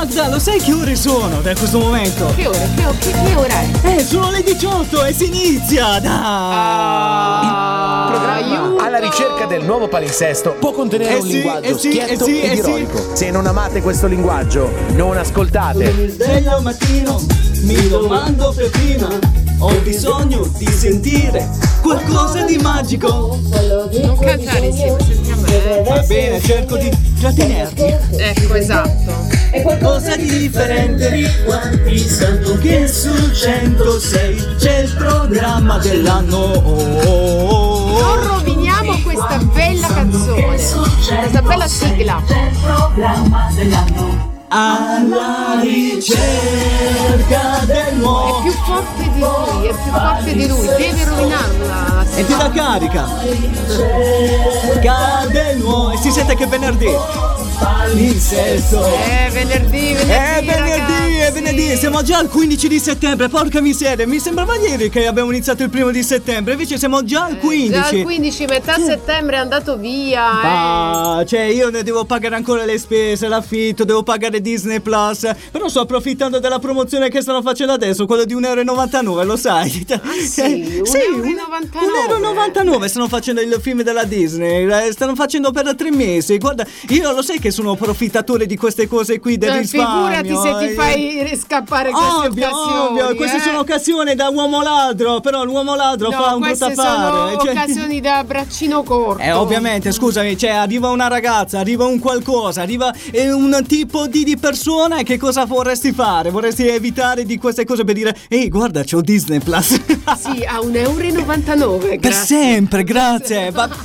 Magda, lo sai che ore sono da questo momento? Che ore? Che, che, che ora è? Eh, sono le 18 e si inizia! Dai! Ah, Programma alla ricerca del nuovo palinsesto può contenere Eh un sì, linguaggio eh sì, schietto eh sì, ed eh sì. ironico. Se non amate questo linguaggio, non ascoltate. Mi sveglio al mattino, mi domando per prima, ho bisogno di sentire qualcosa di magico. Non cantare insieme, sentiamo. Va bene, cerco di trattenerti. Ecco, esatto. Qualcosa di differente. Quanti sanno che sul 106 c'è il programma dell'anno. Non roviniamo questa bella canzone, questa bella sigla. Alla ricerca del È più forte di lui, è più forte di lui, deve rovinarla. E ti dà carica. Cade il nuovo. E si sente che è venerdì. Palinsesto. Eh, venerdì, venerdì. È venerdì, è venerdì, siamo già al 15 di settembre, porca miseria, mi sembrava ieri che abbiamo iniziato il primo di settembre, invece siamo già al 15. Già il 15, metà settembre è andato via. eh. Ah, cioè io ne devo pagare ancora le spese, l'affitto, devo pagare Disney Plus, però sto approfittando della promozione che stanno facendo adesso, quello di 1,99 euro, lo sai? Ah, sì, 1,99 euro stanno facendo il film della Disney, eh, stanno facendo per tre mesi, guarda, io lo sai che sono approfittatore di queste cose qui del Eh, risparmio. Figurati se ti eh. Fai scappare queste Ovvio, occasioni. ovvio, queste eh. sono occasioni da uomo ladro, però l'uomo ladro No, fa un brutto affare. sono cioè- occasioni da braccino corto. eh, ovviamente, scusami, cioè arriva una ragazza, arriva un qualcosa, arriva eh, un tipo di, di persona e che cosa vorresti fare? Vorresti evitare di queste cose per dire, ehi guarda c'ho Disney Plus. Sì, a 1,99 euro. Per grazie. sempre, grazie. Va- ga-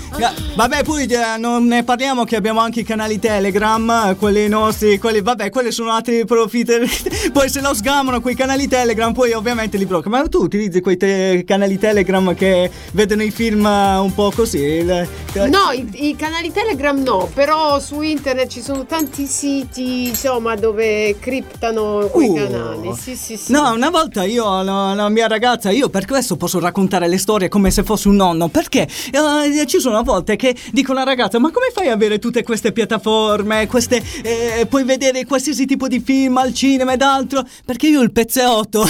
vabbè, poi eh, non ne parliamo che abbiamo anche i canali Telegram, eh, quelli nostri, quelli, vabbè, quelli sono altri profitti. poi se lo sgamano quei canali Telegram, poi ovviamente li bloccano. Ma tu utilizzi quei te- canali Telegram che vedono i film eh, un po' così? il- No, i, i canali Telegram no, però su internet ci sono tanti siti, insomma, dove criptano quei Uh. canali. Sì, sì, sì. No, una volta io, la, la mia ragazza, io per questo posso raccontare le storie come se fossi un nonno, perché eh, ci sono volte che dico alla ragazza, ma come fai a avere tutte queste piattaforme, queste, eh, puoi vedere qualsiasi tipo di film al cinema ed altro? Perché io ho il pezzetto.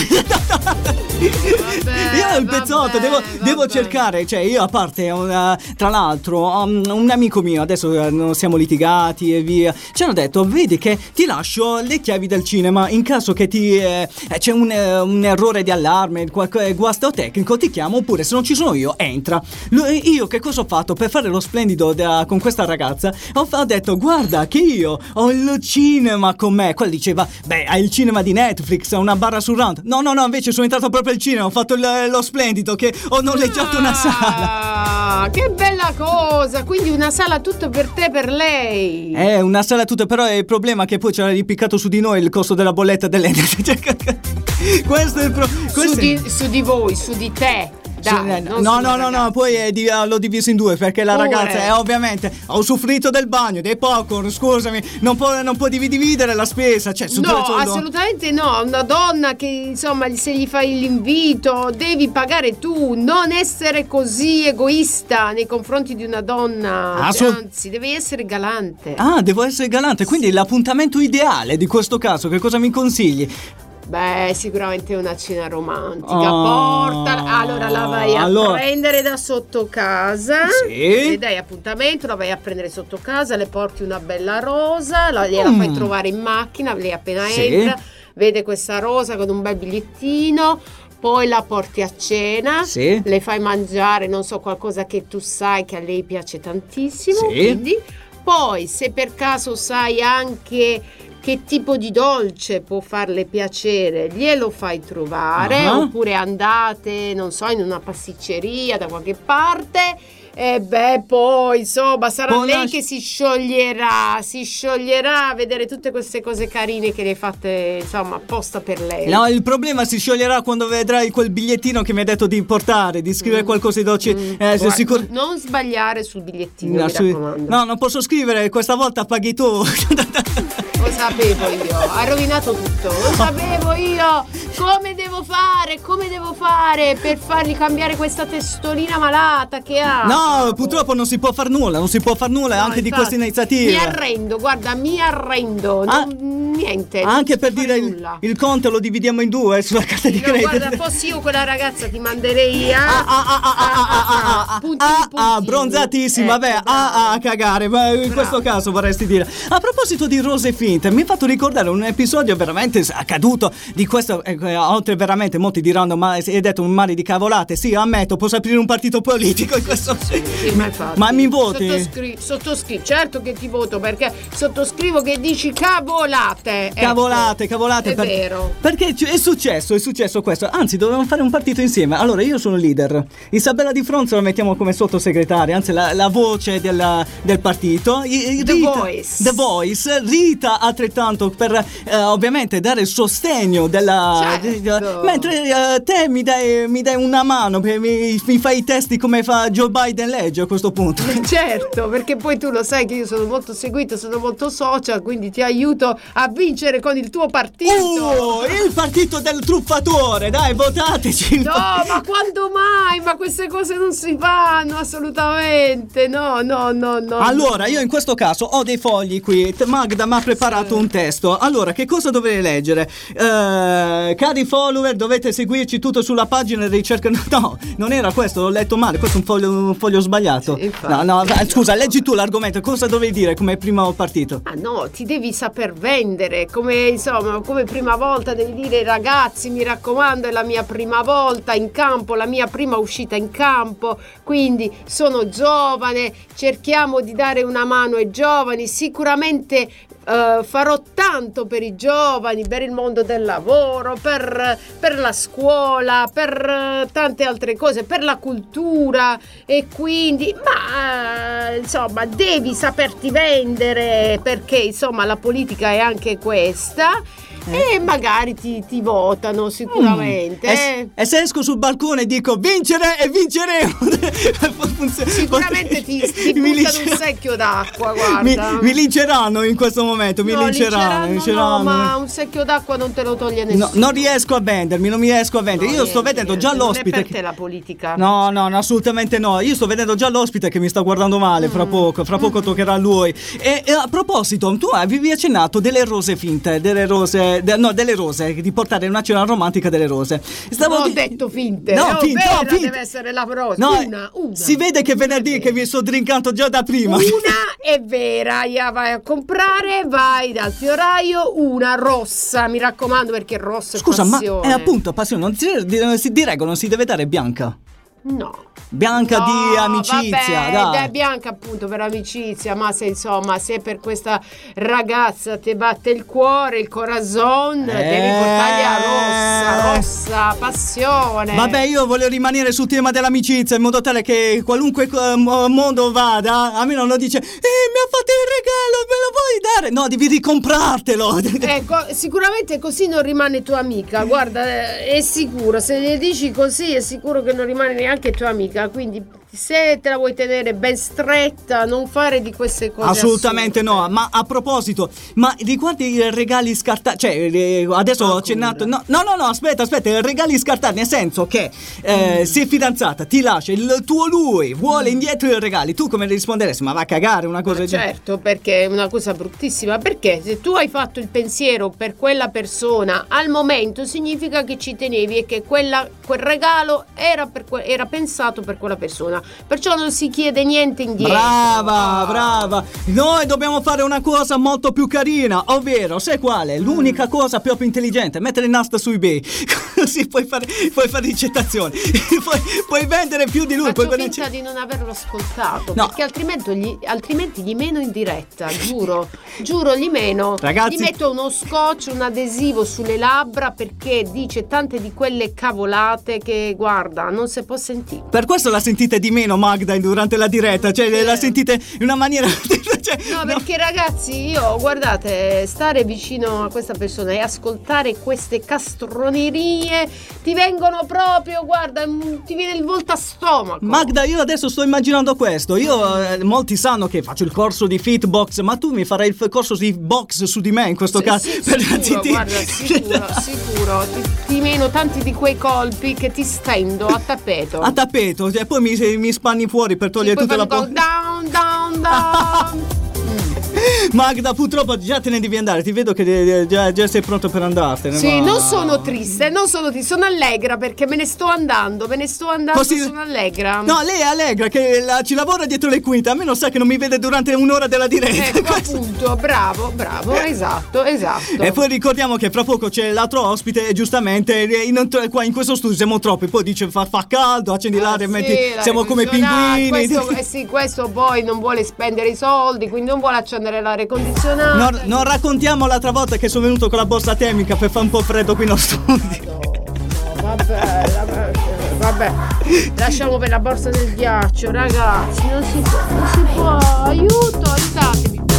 io ho il vabbè, pezzotto, devo, devo vabbè. cercare, cioè io a parte, una- tra l'altro, um, un amico mio, adesso eh, non siamo litigati e via, ci hanno detto, vedi che ti lascio le chiavi del cinema, in caso che ti eh, eh, c'è un, eh, un errore di allarme, qualche guasto tecnico, ti chiamo, oppure se non ci sono io, entra. Lo- io che cosa ho fatto per fare lo splendido da- con questa ragazza? Ho, ho detto, guarda che io ho il cinema con me. Quella diceva, beh, hai il cinema di Netflix, una barra surround. No, no, no, invece sono entrato proprio al cinema, ho fatto il- lo splendido che ho noleggiato una sala. Ah, che bella cosa! Quindi una sala tutto per te, per lei. Eh, una sala tutta, però è il problema è che poi ci ha ripiccato su di noi il costo della bolletta dell'energia. questo è il problema. su, di, su di voi, su di te. Dai, non no, no, no, no, ragazza. poi è di- l'ho diviso in due perché la Pure. ragazza è ovviamente ho usufruito del bagno, dei popcorn, scusami, non può, non può dividere la spesa, cioè No, assolutamente no. Una donna che insomma, se gli fai l'invito, devi pagare tu. Non essere così egoista nei confronti di una donna. Assolut- Anzi, devi essere galante. Ah, devo essere galante, quindi l'appuntamento ideale di questo caso, che cosa mi consigli? Beh, sicuramente una cena romantica. Oh, Portala. Allora la vai a allora- prendere da sotto casa. Sì. Le dai appuntamento, la vai a prendere sotto casa, le porti una bella rosa, la, gliela fai Mm. trovare in macchina, lei appena Sì. entra, vede questa rosa con un bel bigliettino. Poi la porti a cena, Sì. le fai mangiare, non so, qualcosa che tu sai che a lei piace tantissimo. Sì. Quindi, poi, se per caso sai anche che tipo di dolce può farle piacere, glielo fai trovare, Ah. oppure andate, non so, in una pasticceria da qualche parte. E beh, poi insomma, sarà Poi lei che si scioglierà, si scioglierà a vedere tutte queste cose carine che le hai fatte, insomma, apposta per lei. No, il problema si scioglierà quando vedrai quel bigliettino che mi hai detto di importare, di scrivere Mm. qualcosa di dolce. Mm. Eh, Guarda, sicuro? Non sbagliare sul bigliettino, No, mi su- raccomando. no, non posso scrivere, questa volta paghi tu. Lo sapevo io, ha rovinato tutto, lo sapevo io. Come devo fare? Come devo fare per fargli cambiare questa testolina malata che ha? No, purtroppo non si può far nulla, non si può far nulla No, anche di infatti, queste iniziative. Mi arrendo, guarda, mi arrendo. Ah, non- niente. Anche per dire il, il conto lo dividiamo in due sulla carta di No, guarda, credito. fossi io quella ragazza ti manderei a... Ah, ah, ah, ah, ah, ah, ah, ah, puntini, ah, ah, puntini. bronzatissima, Ecco, beh, ah, ah, cagare, ma in Bravo. questo caso vorresti dire. A proposito di rose finte, mi ha fatto ricordare un episodio veramente accaduto di questo, eh, eh, oltre veramente molti diranno, ma hai detto un mare di cavolate, sì, ammetto, posso aprire un partito politico in questo Sì, ma, infatti. Ma mi voti? Sottoscri- sottoscri- certo che ti voto perché sottoscrivo che dici cavolate. ecco. Cavolate, cavolate. È vero. Perché è successo, è successo questo. Anzi, dovevamo fare un partito insieme. Allora, io sono leader. Isabella Di Fronzo la mettiamo come sottosegretaria, anzi, la, la voce della- del partito. I- i- The Rita- Voice. The Voice. Rita altrettanto per eh, ovviamente dare il sostegno della. Certo. mentre eh, te mi dai, mi dai una mano, per- mi, mi fai i testi come fa Joe Biden legge a questo punto. Certo, perché poi tu lo sai che io sono molto seguito, sono molto social, quindi ti aiuto a vincere con il tuo partito. Oh, il partito del truffatore, dai, votateci. No, ma quando mai? Ma queste cose non si fanno assolutamente. No, no, no, no. Allora, io in questo caso ho dei fogli qui. Magda mi ha preparato un testo. Allora, che cosa dovrei leggere? Eh, cari follower, dovete seguirci tutto sulla pagina di ricerca. No, non era questo, l'ho letto male. Questo è un foglio, un foglio sbagliato. Sì, infatti. no, no, scusa, leggi tu l'argomento. Cosa dovevi dire come primo partito? Ah no, ti devi saper vendere, come insomma, come prima volta devi dire ragazzi, mi raccomando, è la mia prima volta in campo, la mia prima uscita in campo, quindi sono giovane, cerchiamo di dare una mano ai giovani, sicuramente eh, farò tanto per i giovani, per il mondo del lavoro, per, per la scuola, per eh, tante altre cose, per la cultura e quindi, ma eh, insomma, devi saperti vendere perché insomma la politica è anche questa. E magari ti, ti votano sicuramente. E, eh. e se esco sul balcone e dico vincere e vinceremo. Funziona- Sicuramente ti, ti Mi un secchio d'acqua, Mi, guarda. mi linceranno in questo momento, mi No, linceranno, linceranno no, ma un secchio d'acqua non te lo toglie nessuno. No, non riesco a vendermi, non mi riesco a vendere. No, Io sto niente, vedendo già niente, l'ospite. Non è per che- te la politica. No, no, no, assolutamente no. Io sto vedendo già l'ospite che mi sta guardando male Mm. fra poco, fra poco toccherà a lui. E, e a proposito, tu avevi accennato delle rose finte, delle rose, de- no, delle rose, di portare una cena romantica delle rose. Non ho di- detto finte. No, No, finte, vera no, finte. deve essere la prossima. No, una, una. Si vede che venerdì che mi sto drinkando già da prima. Una è vera, ya vai a comprare, vai dal fioraio, una rossa, mi raccomando perché rossa è Scusa, ma passione. è appunto passione, non si, si- di regola non si deve dare bianca. No. Bianca No, di amicizia, vabbè, dai. bianca appunto per amicizia, ma se insomma, se per questa ragazza ti batte il cuore, il corazon, devi portargli a rossa, rossa, passione. Vabbè, io voglio rimanere sul tema dell'amicizia in modo tale che qualunque eh, mo- mondo vada, a me non lo dice, eh, mi ha fatto il regalo, me lo vuoi dare? No, devi ricomprartelo. Ecco, sicuramente così non rimane tua amica, guarda, eh, è sicuro, se le dici così è sicuro che non rimane neanche tua amica, quindi se te la vuoi tenere ben stretta, non fare di queste cose. Assolutamente assurde. no, ma a proposito, ma riguardi i regali scartati, cioè eh, adesso ho accennato, no, no, no, no, aspetta, aspetta, i regali scartati, nel senso che eh, Mm. se fidanzata ti lascia il tuo lui, vuole indietro i regali, tu come risponderesti? Ma va a cagare una cosa del genere? Certo, perché è una cosa bruttissima. Perché se tu hai fatto il pensiero per quella persona al momento, significa che ci tenevi e che quella- quel regalo era, per que- era pensato per quella persona. Perciò non si chiede niente indietro. Brava, brava. Noi dobbiamo fare una cosa molto più carina, ovvero, sai quale? L'unica cosa proprio intelligente, mettere nasta su eBay. Così puoi fare, puoi fare ricettazioni. puoi, puoi vendere più di lui. Faccio puoi finta di non averlo ascoltato No. perché altrimenti gli, altrimenti gli meno in diretta, giuro, giuro gli meno. Ragazzi- Gli metto uno scotch, un adesivo sulle labbra perché dice tante di quelle cavolate che guarda, non si può sentire. Per questo la sentite di meno Magda durante la diretta, cioè Sì. la sentite in una maniera... cioè, No, no. perché ragazzi, io guardate, stare vicino a questa persona e ascoltare queste castronerie ti vengono proprio, guarda, mm, ti viene il volto a stomaco. Magda, io adesso sto immaginando questo. Io, eh, molti sanno che faccio il corso di fitbox, ma tu mi farai il corso di box su di me in questo Sì, caso. sì, Per- sicuro, ti- guarda, sicuro, sicuro. Ti, ti meno tanti di quei colpi che ti stendo a tappeto. A tappeto, e poi mi, mi spanni fuori per togliere tutta la fanno po- down, down, down. Magda, purtroppo già te ne devi andare. Ti vedo che eh, già, già sei pronto per andartene. Sì, ma- non sono triste, non sono triste, sono allegra perché me ne sto andando, me ne sto andando, Così- sono allegra. No, lei è allegra che la- ci lavora dietro le quinte. A me non sa che non mi vede durante un'ora della diretta. Ecco appunto, bravo, bravo, esatto, esatto. E poi ricordiamo che fra poco c'è l'altro ospite e giustamente eh, in, qua in questo studio siamo troppi. Poi dice fa, fa caldo, accendi l'aria e Ah, metti. sì, l'aria siamo come pinguini. Questo, eh sì, questo poi non vuole spendere i soldi, quindi non vuole accendere l'aria condizionata. Non, non raccontiamo l'altra volta che sono venuto con la borsa termica per fare un po' freddo qui nello studio. No, vabbè, vabbè, vabbè, lasciamo per la borsa del ghiaccio, ragazzi, non si può, non si può, aiuto, aiutatemi.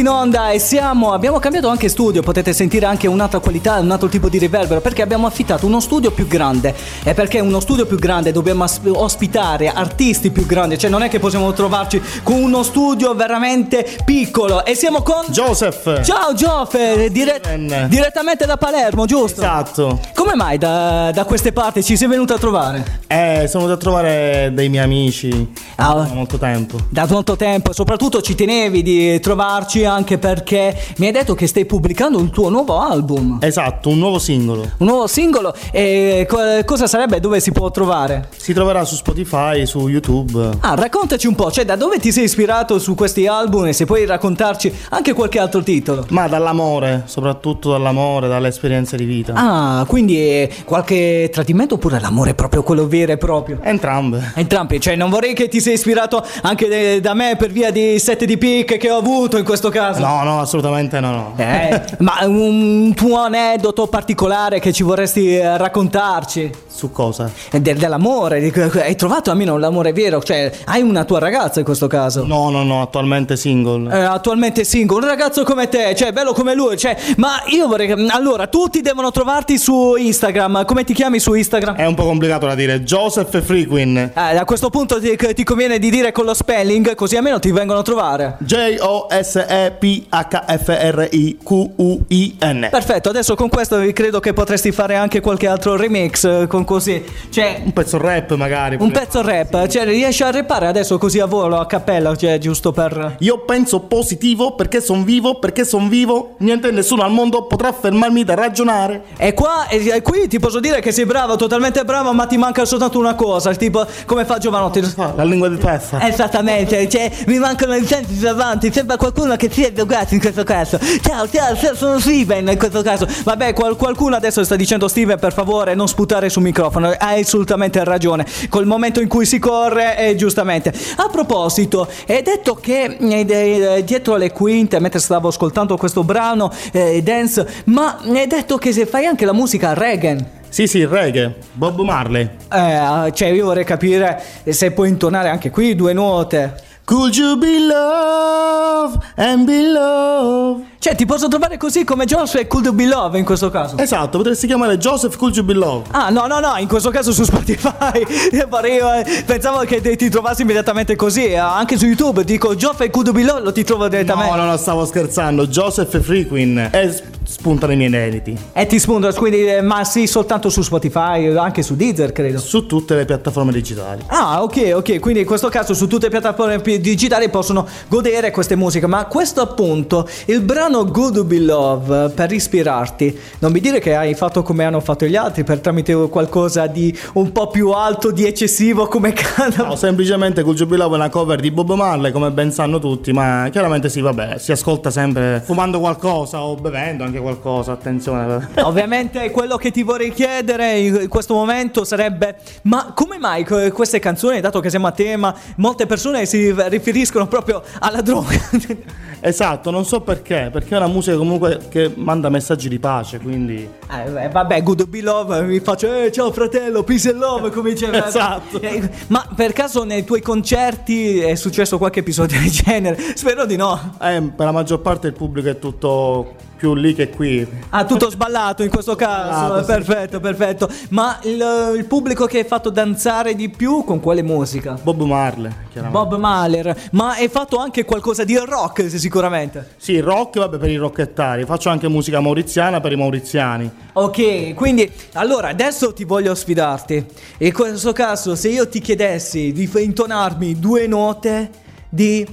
In onda e siamo, abbiamo cambiato anche studio, potete sentire anche un'altra qualità, un altro tipo di riverbero perché abbiamo affittato uno studio più grande e perché uno studio più grande dobbiamo ospitare artisti più grandi, cioè non è che possiamo trovarci con uno studio veramente piccolo e siamo con... Joseph. Ciao Gioffe, dire- direttamente da Palermo, giusto? Esatto. Come mai da, da queste parti ci sei venuto a trovare? Eh, sono venuto a trovare dei miei amici. Da molto tempo. Da molto tempo, soprattutto ci tenevi di trovarci anche perché mi hai detto che stai pubblicando un tuo nuovo album. Esatto, un nuovo singolo. Un nuovo singolo e co- cosa sarebbe dove si può trovare? Si troverà su Spotify, su YouTube. Ah, raccontaci un po', cioè da dove ti sei ispirato su questi album e se puoi raccontarci anche qualche altro titolo. Ma dall'amore, soprattutto dall'amore, dalle esperienze di vita. Ah, quindi eh, qualche tradimento oppure l'amore è proprio quello vero e proprio? Entrambe. Entrambi, cioè non vorrei che ti sei ispirato anche de- da me per via di sette di pick che ho avuto in questo caso? No, no, assolutamente no, no. Eh, ma un tuo aneddoto particolare che ci vorresti eh, raccontarci? Su cosa? Eh, del- dell'amore, hai trovato almeno l'amore vero? Cioè, hai una tua ragazza in questo caso? No, no, no, attualmente single. Eh, attualmente single, un ragazzo come te, cioè bello come lui, cioè, ma io vorrei che allora tutti devono trovarti su Instagram. Come ti chiami su Instagram? È un po' complicato da dire. Joseph Frequin. Eh, a questo punto ti, ti conviene di dire con lo spelling, così almeno ti vengono a trovare. J-O-S-E-P-H-F-R-I-Q-U-I-N. Perfetto, adesso con questo credo che potresti fare anche qualche altro remix eh, con così. Cioè, Un pezzo rap magari. un pezzo rap, cioè riesci a rappare adesso così a volo, a cappella, cioè giusto per... Io penso positivo perché son vivo, perché son vivo. Niente e nessuno al mondo potrà fermarmi da ragionare. E qua, e, e qui ti posso dire che sei bravo, totalmente bravo, ma ti manca soltanto una cosa, tipo come fa Giovanotti. La lingua di testa. Esattamente, cioè mi mancano i sensi davanti, sembra qualcuno che si è drogato in questo caso. Ciao, ciao, ciao, sono Steven in questo caso. Vabbè, qual- qualcuno adesso sta dicendo Steven, per favore, non sputare sul microfono. Hai assolutamente ragione. Col momento in cui si corre, eh, giustamente. A proposito, hai detto che eh, de- dietro le quinte, mentre stavo ascoltando questo brano eh, dance, ma hai detto che se fai anche la musica reggae. Sì, sì, reggae. Bob Marley. Eh, cioè io vorrei capire se puoi intonare anche qui due note. Could you be love and be love? Cioè, ti posso trovare così come Joshua e Could Be Love in questo caso. Esatto, potresti chiamare Joseph Could you be love? Ah, no, no, no, in questo caso su Spotify. Eh, pensavo che ti trovassi immediatamente così. eh, Anche su YouTube dico Joshua e Could Be Love, lo ti trovo direttamente. No, no, no, stavo scherzando. Joseph Frequin. E spuntano i miei inediti. E ti spunto, quindi, eh, ma sì, soltanto su Spotify, anche su Deezer, credo. Su tutte le piattaforme digitali. Ah, ok, ok, quindi in questo caso su tutte le piattaforme pi- digitali possono godere queste musiche, ma questo appunto, il brano Good to Be Love, per ispirarti, non mi dire che hai fatto come hanno fatto gli altri, per tramite qualcosa di un po' più alto, di eccessivo come canta. No, semplicemente Could you be love è una cover di Bob Marley, come ben sanno tutti, ma chiaramente sì, vabbè, si ascolta sempre fumando qualcosa o bevendo anche qualcosa, attenzione. Ovviamente quello che ti vorrei chiedere in questo momento sarebbe ma come mai que- queste canzoni, dato che siamo a tema, molte persone si riferiscono proprio alla droga? esatto, non so perché, perché è una musica comunque che manda messaggi di pace, quindi... Eh, beh, vabbè, good be love, mi faccio, eh, ciao fratello, peace and love, come diceva. Esatto. Eh, ma per caso nei tuoi concerti è successo qualche episodio del genere? Spero di no. Eh, per la maggior parte il pubblico è tutto più lì che qui. Ah, tutto sballato in questo caso. Sballato, sì. perfetto, perfetto. Ma il, il pubblico che hai fatto danzare di più con quale musica? Bob Marley, chiaramente. Bob Mahler, ma hai fatto anche qualcosa di rock sicuramente. Sì, rock, vabbè, per i rockettari. Faccio anche musica mauriziana per i mauriziani. Ok, quindi allora adesso ti voglio sfidarti. In questo caso, se io ti chiedessi di intonarmi due note di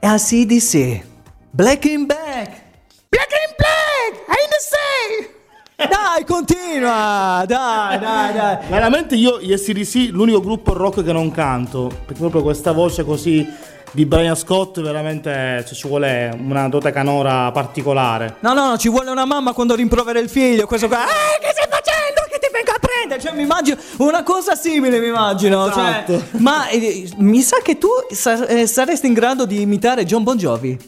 ACDC, Black in Black, Black in Black, I the say. Dai, continua, dai, dai, dai. Veramente io, gli SDC, l'unico gruppo rock che non canto, perché proprio questa voce così di Brian Scott, veramente cioè, ci vuole una dote canora particolare. No, no, no, ci vuole una mamma quando rimprovera il figlio, questo qua. Eh, che stai facendo? Che ti vengo a prendere? Cioè, mi immagino una cosa simile, mi immagino. cioè, Esatto. ma eh, mi sa che tu sa- eh, saresti in grado di imitare John Bon Jovi.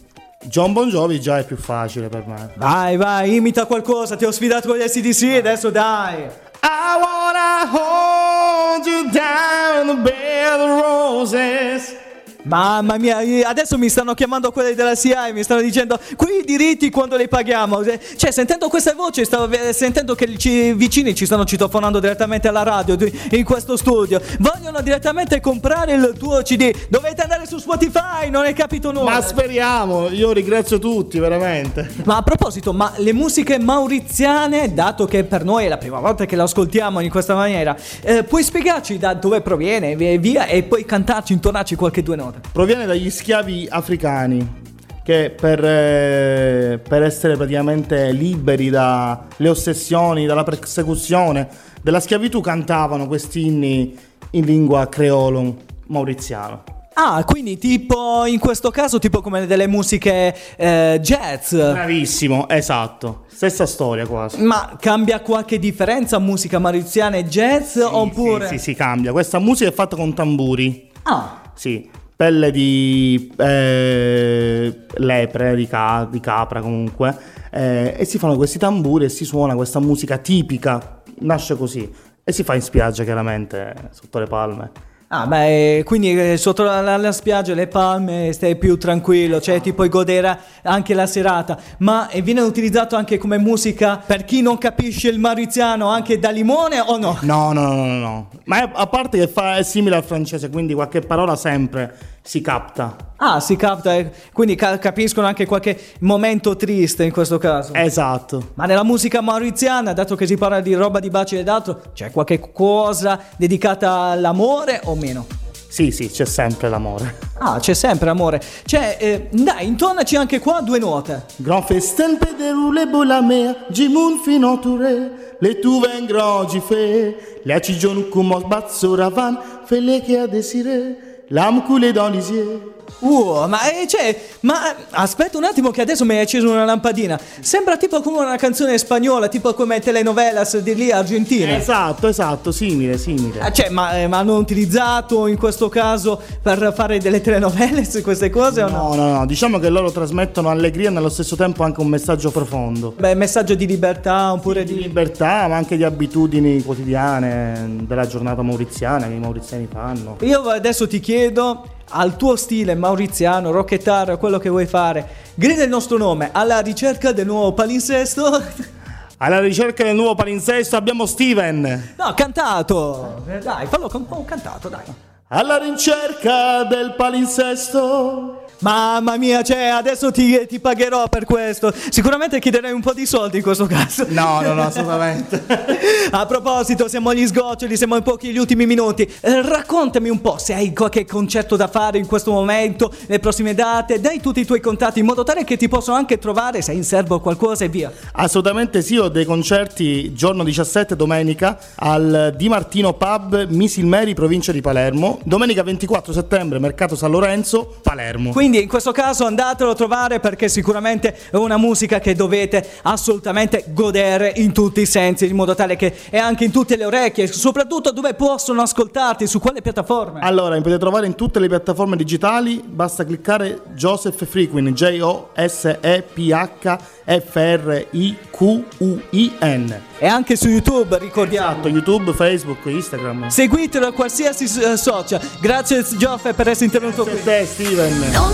John Bon Jovi già è più facile per me. Vai, vai, imita qualcosa, ti ho sfidato con gli SDC, adesso dai. I wanna hold you down the bed of roses. Mamma mia, io- adesso mi stanno chiamando quelli della CIA e mi stanno dicendo qui i diritti quando li paghiamo. Cioè, sentendo queste voci, stavo sentendo che i ci- vicini ci stanno citofonando direttamente alla radio di- in questo studio. Vogliono direttamente comprare il tuo CD. Dovete andare su Spotify, non hai capito nulla. Ma speriamo, io ringrazio tutti, veramente. Ma a proposito, ma le musiche mauriziane, dato che per noi è la prima volta che le ascoltiamo in questa maniera, eh, puoi spiegarci da dove proviene e via e poi cantarci, intonarci qualche due note? Proviene dagli schiavi africani che per, eh, per essere praticamente liberi dalle ossessioni, dalla persecuzione, della schiavitù cantavano questi inni in lingua creolo mauriziano. Ah, quindi tipo in questo caso tipo come delle musiche eh, jazz. Bravissimo, esatto. Stessa storia quasi. Ma cambia qualche differenza musica mauriziana e jazz oppure Sì, sì, sì, cambia. Questa musica è fatta con tamburi. Ah, Sì, pelle di eh, lepre, di, ca- di capra comunque, eh, e si fanno questi tamburi e si suona questa musica tipica, nasce così, e si fa in spiaggia chiaramente, sotto le palme. Ah, beh, quindi eh, sotto la, la- la spiaggia, le palme, stai più tranquillo, cioè ti puoi godere anche la serata. Ma eh, viene utilizzato anche come musica per chi non capisce il mauriziano, anche da limone o no? No, no, no, no, no. Ma è- a parte che fa- è simile al francese, quindi qualche parola sempre si capta. Ah, si capta, eh, quindi ca- capiscono anche qualche momento triste in questo caso. Esatto. Ma nella musica mauriziana, dato che si parla di roba di baci ed altro, c'è qualche cosa dedicata all'amore o meno? Sì, sì, c'è sempre l'amore. Ah, c'è sempre amore. Cioè, eh, dai, intonaci anche qua due note. Grand festin pe dérouler beau la mer, Jimoun fin entouré, les tout vin grand fais, la chijon commence bat sur ravan, fait les qui a désiré, l'âme coulée dans les yeux. Uh, ma eh, cioè, ma aspetta un attimo che adesso mi hai acceso una lampadina. Sembra tipo come una canzone spagnola, tipo come telenovelas di lì argentina. Esatto, esatto, simile, simile. Ah, cioè, ma, eh, ma hanno utilizzato in questo caso per fare delle telenovelas queste cose o no? No, no, no, diciamo che loro trasmettono allegria e nello stesso tempo anche un messaggio profondo. Beh, messaggio di libertà oppure Di di... libertà, ma anche di abitudini quotidiane della giornata mauriziana che i mauriziani fanno. Io adesso ti chiedo al tuo stile mauriziano, rocchettaro, quello che vuoi fare, grida il nostro nome alla ricerca del nuovo palinsesto. Alla ricerca del nuovo palinsesto abbiamo Steven. No, cantato! Dai, fallo con un cantato, dai. Alla ricerca del palinsesto. Mamma mia, cioè, adesso ti, ti pagherò per questo. Sicuramente chiederei un po' di soldi in questo caso. No, no, no, assolutamente. A proposito, siamo agli sgoccioli, siamo in pochi gli ultimi minuti. Eh, raccontami un po' se hai qualche concerto da fare in questo momento, le prossime date, dai tutti i tuoi contatti in modo tale che ti posso anche trovare se hai in serbo qualcosa e via. Assolutamente sì, ho dei concerti giorno 17 domenica al Di Martino Pub Misilmeri, provincia di Palermo. Domenica 24 settembre, Mercato San Lorenzo, Palermo. Quindi in questo caso andatelo a trovare perché sicuramente è una musica che dovete assolutamente godere in tutti i sensi, in modo tale che è anche in tutte le orecchie, soprattutto dove possono ascoltarti, su quale piattaforme. Allora, mi potete trovare in tutte le piattaforme digitali, basta cliccare Joseph Frequin, J-O-S-E-P-H-F-R-I-Q-U-I-N. E anche su YouTube, ricordiamo. Esatto, YouTube, Facebook, Instagram. Seguitelo a qualsiasi eh, social. Grazie Gioffe per essere intervenuto qui. Te, Steven.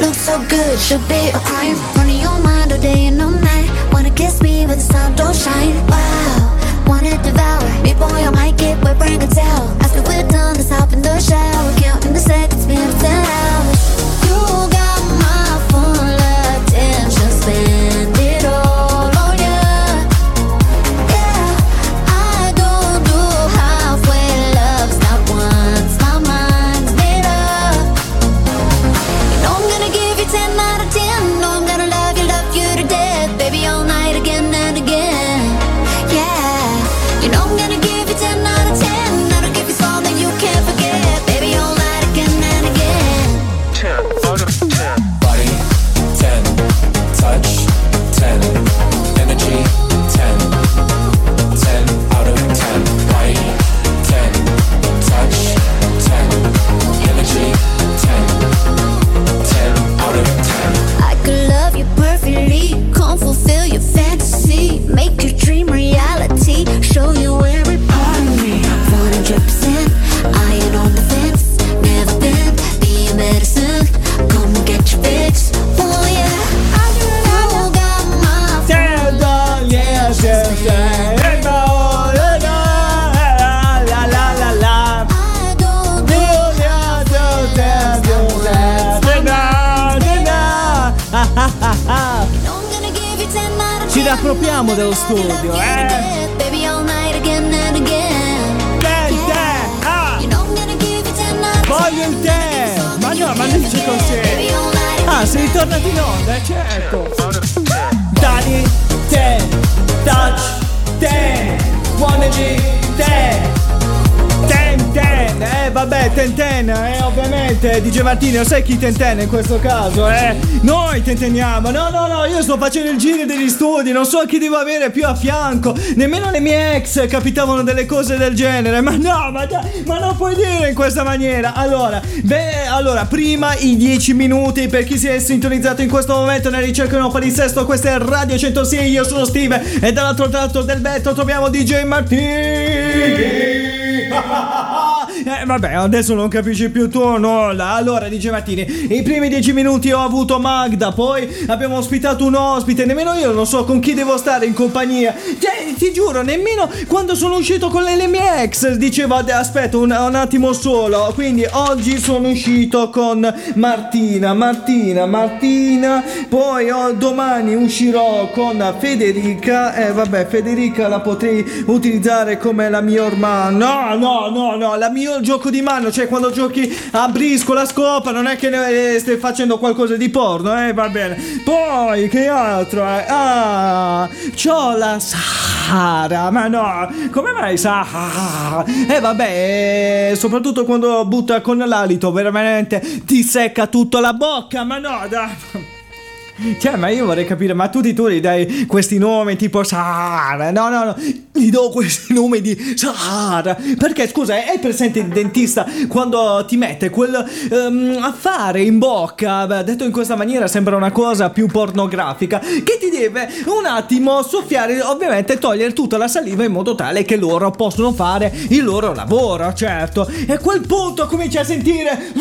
Looks so good, should be a crime. Running your mind all day and all night. Wanna kiss me with the sun don't shine. Wow. Wanna devour me, boy. I might get wet, bring a towel. After we're done, let's hop in the shower. Counting the seconds, 10 hours. You Martino, sai chi Ten Ten in questo caso, eh? Noi tenteniamo, no no no, io sto facendo il giro degli studi, non so chi devo avere più a fianco, nemmeno le mie ex capitavano delle cose del genere, ma no, ma, ma non puoi dire in questa maniera. Allora, beh, allora, prima i 10 minuti per chi si è sintonizzato in questo momento nella ricerca di un palinsesto, questa è Radio 106, io sono Steve e dall'altro lato del vetro troviamo DJ Martini. Eh, vabbè, adesso non capisci più tu nulla. Allora, dice Martini, i primi dieci minuti ho avuto Magda, poi abbiamo ospitato un ospite, nemmeno io non so con chi devo stare in compagnia. Giuro, nemmeno quando sono uscito con le, mie ex dicevo, "Ade- aspetta un, un attimo solo. Quindi oggi sono uscito con Martina, Martina, Martina, poi oh, domani uscirò con Federica. Eh, vabbè, Federica la potrei utilizzare come la mia ormai. No, no, no, no, la mio gioco di mano, cioè quando giochi a brisco la scopa, non è che ne- eh, stai facendo qualcosa di porno, eh, va bene. Poi che altro? Eh? Ah, c'ho la Sahara, ma no, come mai Sahara? Eh vabbè, soprattutto quando butta con l'alito, veramente ti secca tutta la bocca, ma no, dai. Cioè, ma io vorrei capire, ma tutti tu gli dai questi nomi tipo Sahara? No, no, no, gli do questi nomi di Sahara. Perché, scusa, hai presente il dentista quando ti mette quel ehm, affare in bocca? Detto in questa maniera sembra una cosa più pornografica. Che ti deve un attimo soffiare, ovviamente togliere tutta la saliva in modo tale che loro possono fare il loro lavoro, certo. E a quel punto comincia a sentire.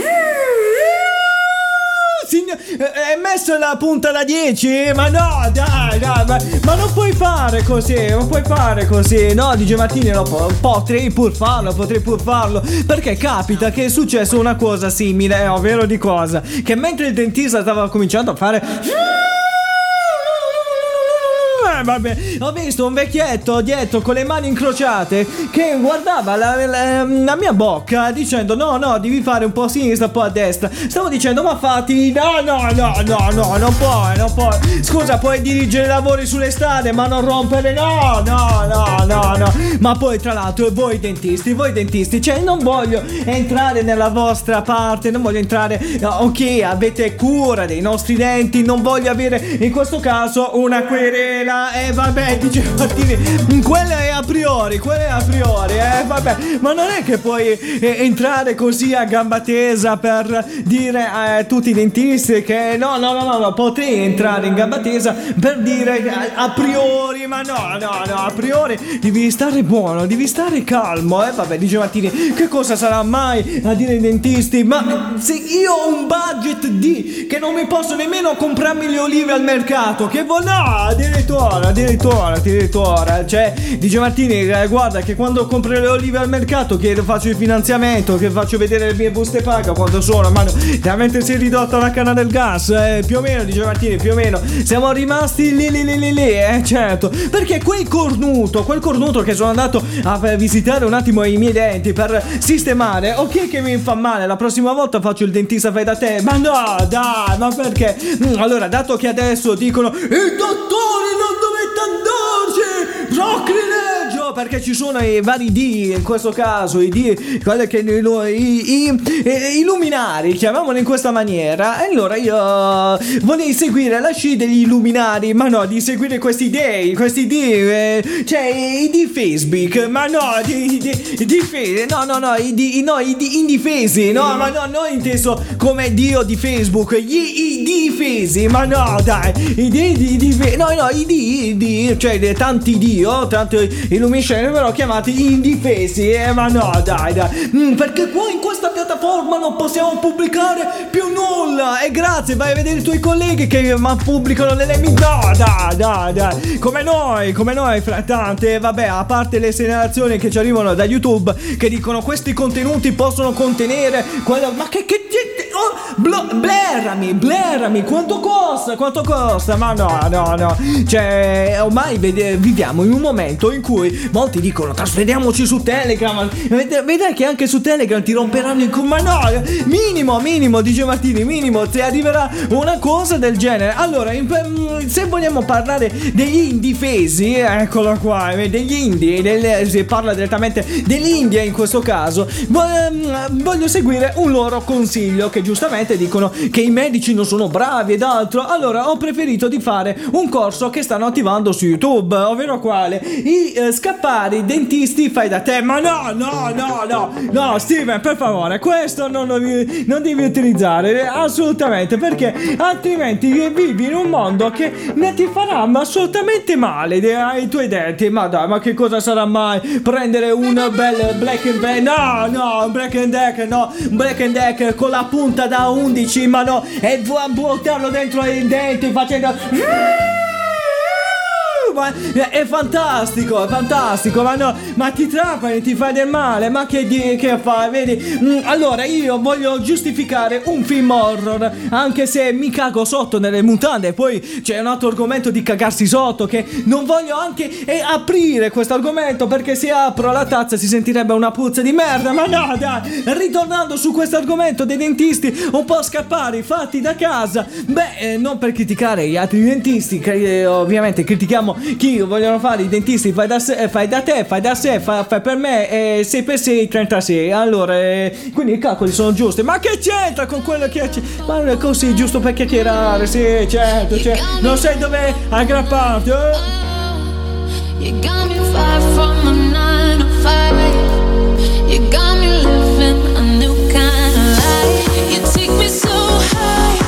Sign- eh, Hai messo la punta da 10? Ma no, dai, dai, ma, ma non puoi fare così, non puoi fare così. No, DJ Martini, no, po- potrei pur farlo, potrei pur farlo. Perché capita che è successo una cosa simile, eh, ovvero di cosa? Che mentre il dentista stava cominciando a fare... Eh, vabbè, ho visto un vecchietto dietro con le mani incrociate che guardava la, la- la mia bocca dicendo no no devi fare un po' a sinistra un po' a destra. Stavo dicendo ma fatti no no no no no non puoi non puoi. Scusa puoi dirigere i lavori sulle strade ma non rompere no no no no no. Ma poi tra l'altro voi dentisti voi dentisti cioè non voglio entrare nella vostra parte non voglio entrare ok avete cura dei nostri denti non voglio avere in questo caso una querela e vabbè dice Martini quella è a priori quella è a priori eh vabbè. Ma non è che puoi eh, entrare così a gamba tesa per dire a tutti i dentisti che no no no no, no potrei entrare in gamba tesa per dire a, a priori ma no no no a priori devi stare buono devi stare calmo eh vabbè dice Martini che cosa sarà mai a dire ai dentisti? Ma se io ho un budget di che non mi posso nemmeno comprarmi le olive al mercato che vo- no addirittura addirittura addirittura cioè dice Martini eh, guarda che quando compro le olive al mercato che faccio il finanziamento che faccio vedere le mie buste paga quanto sono ma veramente si è ridotta la canna del gas eh, più o meno dice Martini più o meno. Siamo rimasti lì lì lì lì lì eh certo. Perché quel cornuto quel cornuto che sono andato a eh, visitare un attimo i miei denti per sistemare ok che mi fa male? La prossima volta faccio il dentista fai da te. Ma no dai ma perché? Mm, allora dato che adesso dicono i dottori non dove tandorce, procline perché ci sono i vari D in questo caso i D quelli che i, i, i, luminari chiamiamoli in questa maniera. E allora io volevo seguire la sci degli illuminari ma no di seguire questi dei questi D eh, cioè i di Facebook ma no di, di, di no no no i, di, no, i di indifesi no ma no non inteso come Dio di Facebook gli i difesi ma no dai i di, di, di no no i di, di cioè tanti Dio tanti illuminati però chiamati indifesi eh ma no dai dai Mm, perché qua in questa piattaforma non possiamo pubblicare più nulla e grazie vai a vedere i tuoi colleghi che ma pubblicano nelle mie no dai dai dai come noi come noi fra tante vabbè a parte le segnalazioni che ci arrivano da YouTube che dicono questi contenuti possono contenere quello ma che che che- Blo- blerami, blerami, quanto costa? Quanto costa? Ma no, no, no. Cioè, ormai vede- viviamo in un momento in cui molti dicono trasferiamoci su Telegram. Ved- Vedrai che anche su Telegram ti romperanno il culo. Ma no, minimo, minimo, dice Martini, minimo, ti arriverà una cosa del genere. Allora, mm, se vogliamo parlare degli indifesi, eccolo qua, eh, degli indie, del- si parla direttamente dell'India in questo caso, ehm, voglio seguire un loro consiglio che giustamente dicono che i medici non sono bravi ed altro. Allora ho preferito di fare un corso che stanno attivando su YouTube, ovvero quale? I eh, scappari dentisti fai da te. Ma no, no, no, no, no, Steven, per favore, questo non, lo non devi utilizzare eh, assolutamente perché altrimenti vivi in un mondo che ne ti farà assolutamente male de- ai tuoi denti. Ma dai, ma che cosa sarà mai prendere un bel black and deck? No, no, un black and deck, no, un black and deck con la punta da 11, ma no, e bu- buttarlo dentro i denti facendo ma è fantastico, è fantastico, ma no, ma ti trapani, ti fai del male, ma che, che fai, vedi? Mm, allora io voglio giustificare un film horror, anche se mi cago sotto nelle mutande, poi c'è un altro argomento di cagarsi sotto che non voglio anche eh, aprire questo argomento perché se apro la tazza si sentirebbe una puzza di merda, ma no, dai, ritornando su questo argomento dei dentisti un po' scappari fatti da casa, beh, eh, non per criticare gli altri dentisti, che eh, ovviamente critichiamo chi vogliono fare i dentisti fai da, se- eh, fai da te, fai da sé, fai, fai per me eh, 6 per 6 36. Allora, eh, quindi i calcoli sono giusti. Ma che c'entra con quello che c'è? Ma non è così, giusto per chiacchierare, sì, certo, certo. Non sai dove aggrapparti, eh? You got me far from a nine to five. You got me living a new kind of life. You take me so high.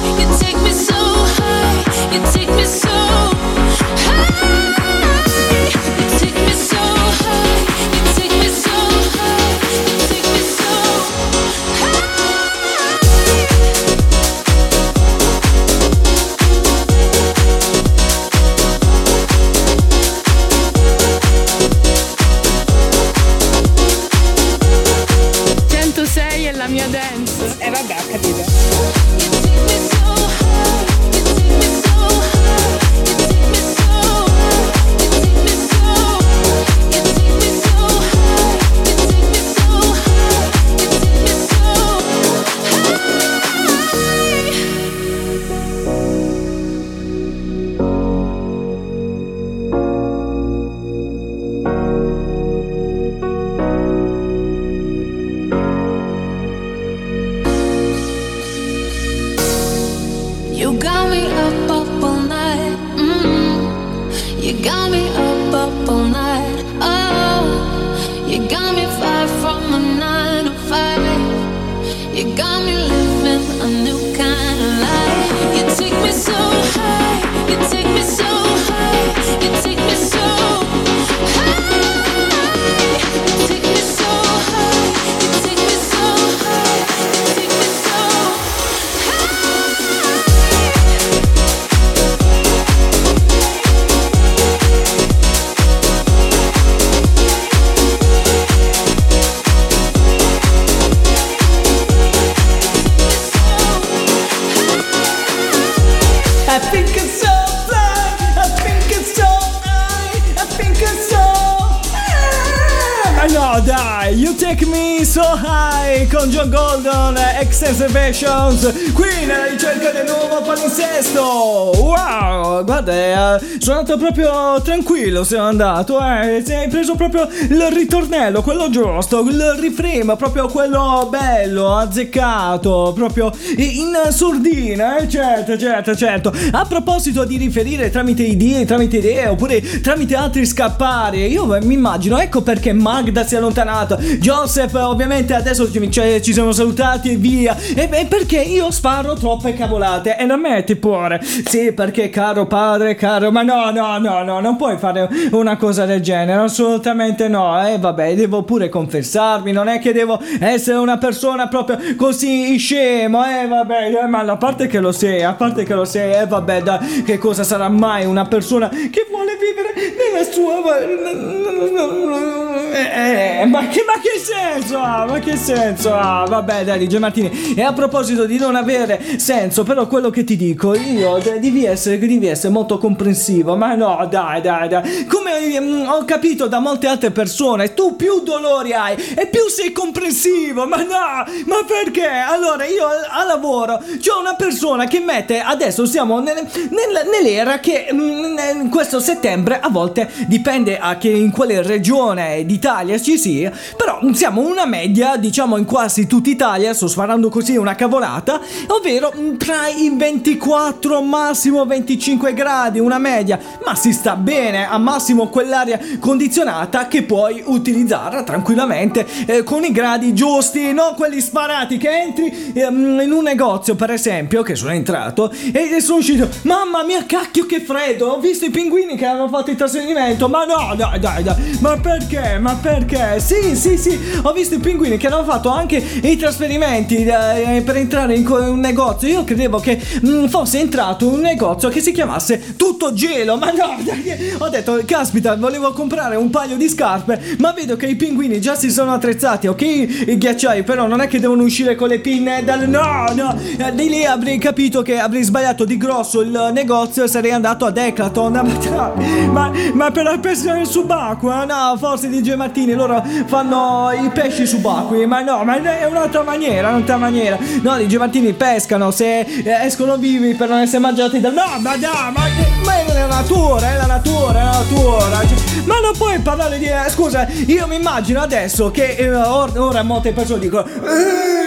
So High con John Golden, Exacerbations, qui nella ricerca del nuovo palinsesto. Wow, guarda, eh, sono andato proprio tranquillo, sono andato, eh, ti hai preso proprio il ritornello, quello giusto, il reframe, proprio quello bello, azzeccato, proprio in sordina, eh, certo, certo, certo. A proposito di riferire tramite idee, tramite idee, oppure tramite altri scappari, io mi immagino, ecco perché Magda si è allontanata. Joseph, ovviamente, adesso ci, cioè, ci siamo salutati e via. E e perché io sparo troppe cavolate. E non metti pure. Sì, perché caro padre, caro. Ma no, no, no, no, non puoi fare una cosa del genere. Assolutamente no. E vabbè, devo pure confessarmi. Non è che devo essere una persona proprio così scemo. Eh, vabbè, eh, ma a parte che lo sei, a parte che lo sei, eh, vabbè, dai, che cosa sarà mai una persona che vuole vivere nella sua. Eh, che? Ma che, ma che senso ha? Ma che senso ha? Vabbè, dai, DJ Martini. E a proposito di non avere senso, però quello che ti dico, io de- devi essere, devi essere molto comprensivo. Ma no, dai, dai, dai. Come mm, ho capito da molte altre persone, tu più dolori hai e più sei comprensivo. Ma no, ma perché? Allora, io al, al lavoro c'ho una persona che mette, adesso siamo nel- nel- nell'era che mm, nel- questo settembre a volte dipende a che in quale regione d'Italia ci sia, però siamo una media, diciamo in quasi tutta Italia, sto sparando così una cavolata, ovvero mm, tra i 24 massimo 25 gradi, una media, ma si sta bene, a massimo quell'aria condizionata che puoi utilizzare tranquillamente eh, con i gradi giusti, non quelli sparati che entri ehm, in un negozio per esempio, che sono entrato e sono uscito, mamma mia cacchio che freddo, ho visto i pinguini che hanno fatto il trasferimento, ma no dai dai dai, ma perché, ma perché, sì sì sì, ho visto i pinguini che hanno fatto anche i trasferimenti eh, per entrare in un negozio, io credevo che mm, fosse entrato un negozio che si chiamasse Tutto Gelo, ma no, ho detto, caspita, volevo comprare un paio di scarpe, ma vedo che i pinguini già si sono attrezzati, ok? I ghiacciai, però non è che devono uscire con le pinne dal... No, no, eh, di lì avrei capito che avrei sbagliato di grosso il negozio e sarei andato a Decathlon, ma, ma, ma per la pesca subacquea, no, forse DJ Martini, loro fanno i pesci subacquei, ma no, ma è un'altra maniera, un'altra maniera. No, DJ Martini pescano se eh, escono vivi per non essere mangiati dal... No, ma no, ma, ma è la natura, è la natura, è la natura. Cioè, Ma non puoi parlare di... eh, scusa, io mi immagino adesso che eh, or- ora molte persone dicono... "Eh,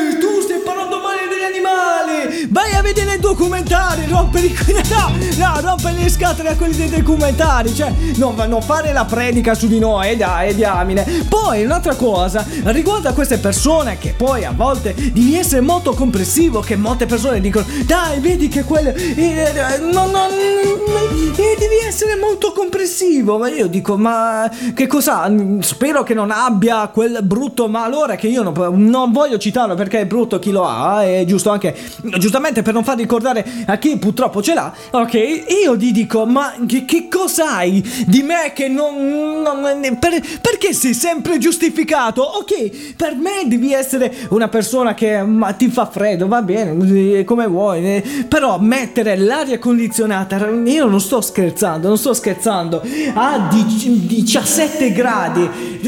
Vai a vedere i documentari, rompere i... No, no, rompere le scatole a quelli dei documentari, cioè, non, non fare la predica su di noi, dai, diamine. Poi, un'altra cosa, riguardo a queste persone che poi a volte devi essere molto comprensivo, che molte persone dicono, dai, vedi che quello... eh, eh, no, no, eh, devi essere molto comprensivo, ma io dico, ma che cosa? Mm, Spero che non abbia quel brutto malore che io non, non voglio citarlo perché è brutto chi lo ha, è giusto anche, giustamente per non far ricordare a chi purtroppo ce l'ha, ok? Io gli dico, ma che, che cosa hai di me che non... non- per- perché sei sempre giustificato? Ok, per me devi essere una persona che ma, ti fa freddo, va bene, eh, come vuoi, eh, però mettere l'aria condizionata, io non sto scherzando, non sto scherzando, a dic- 17 gradi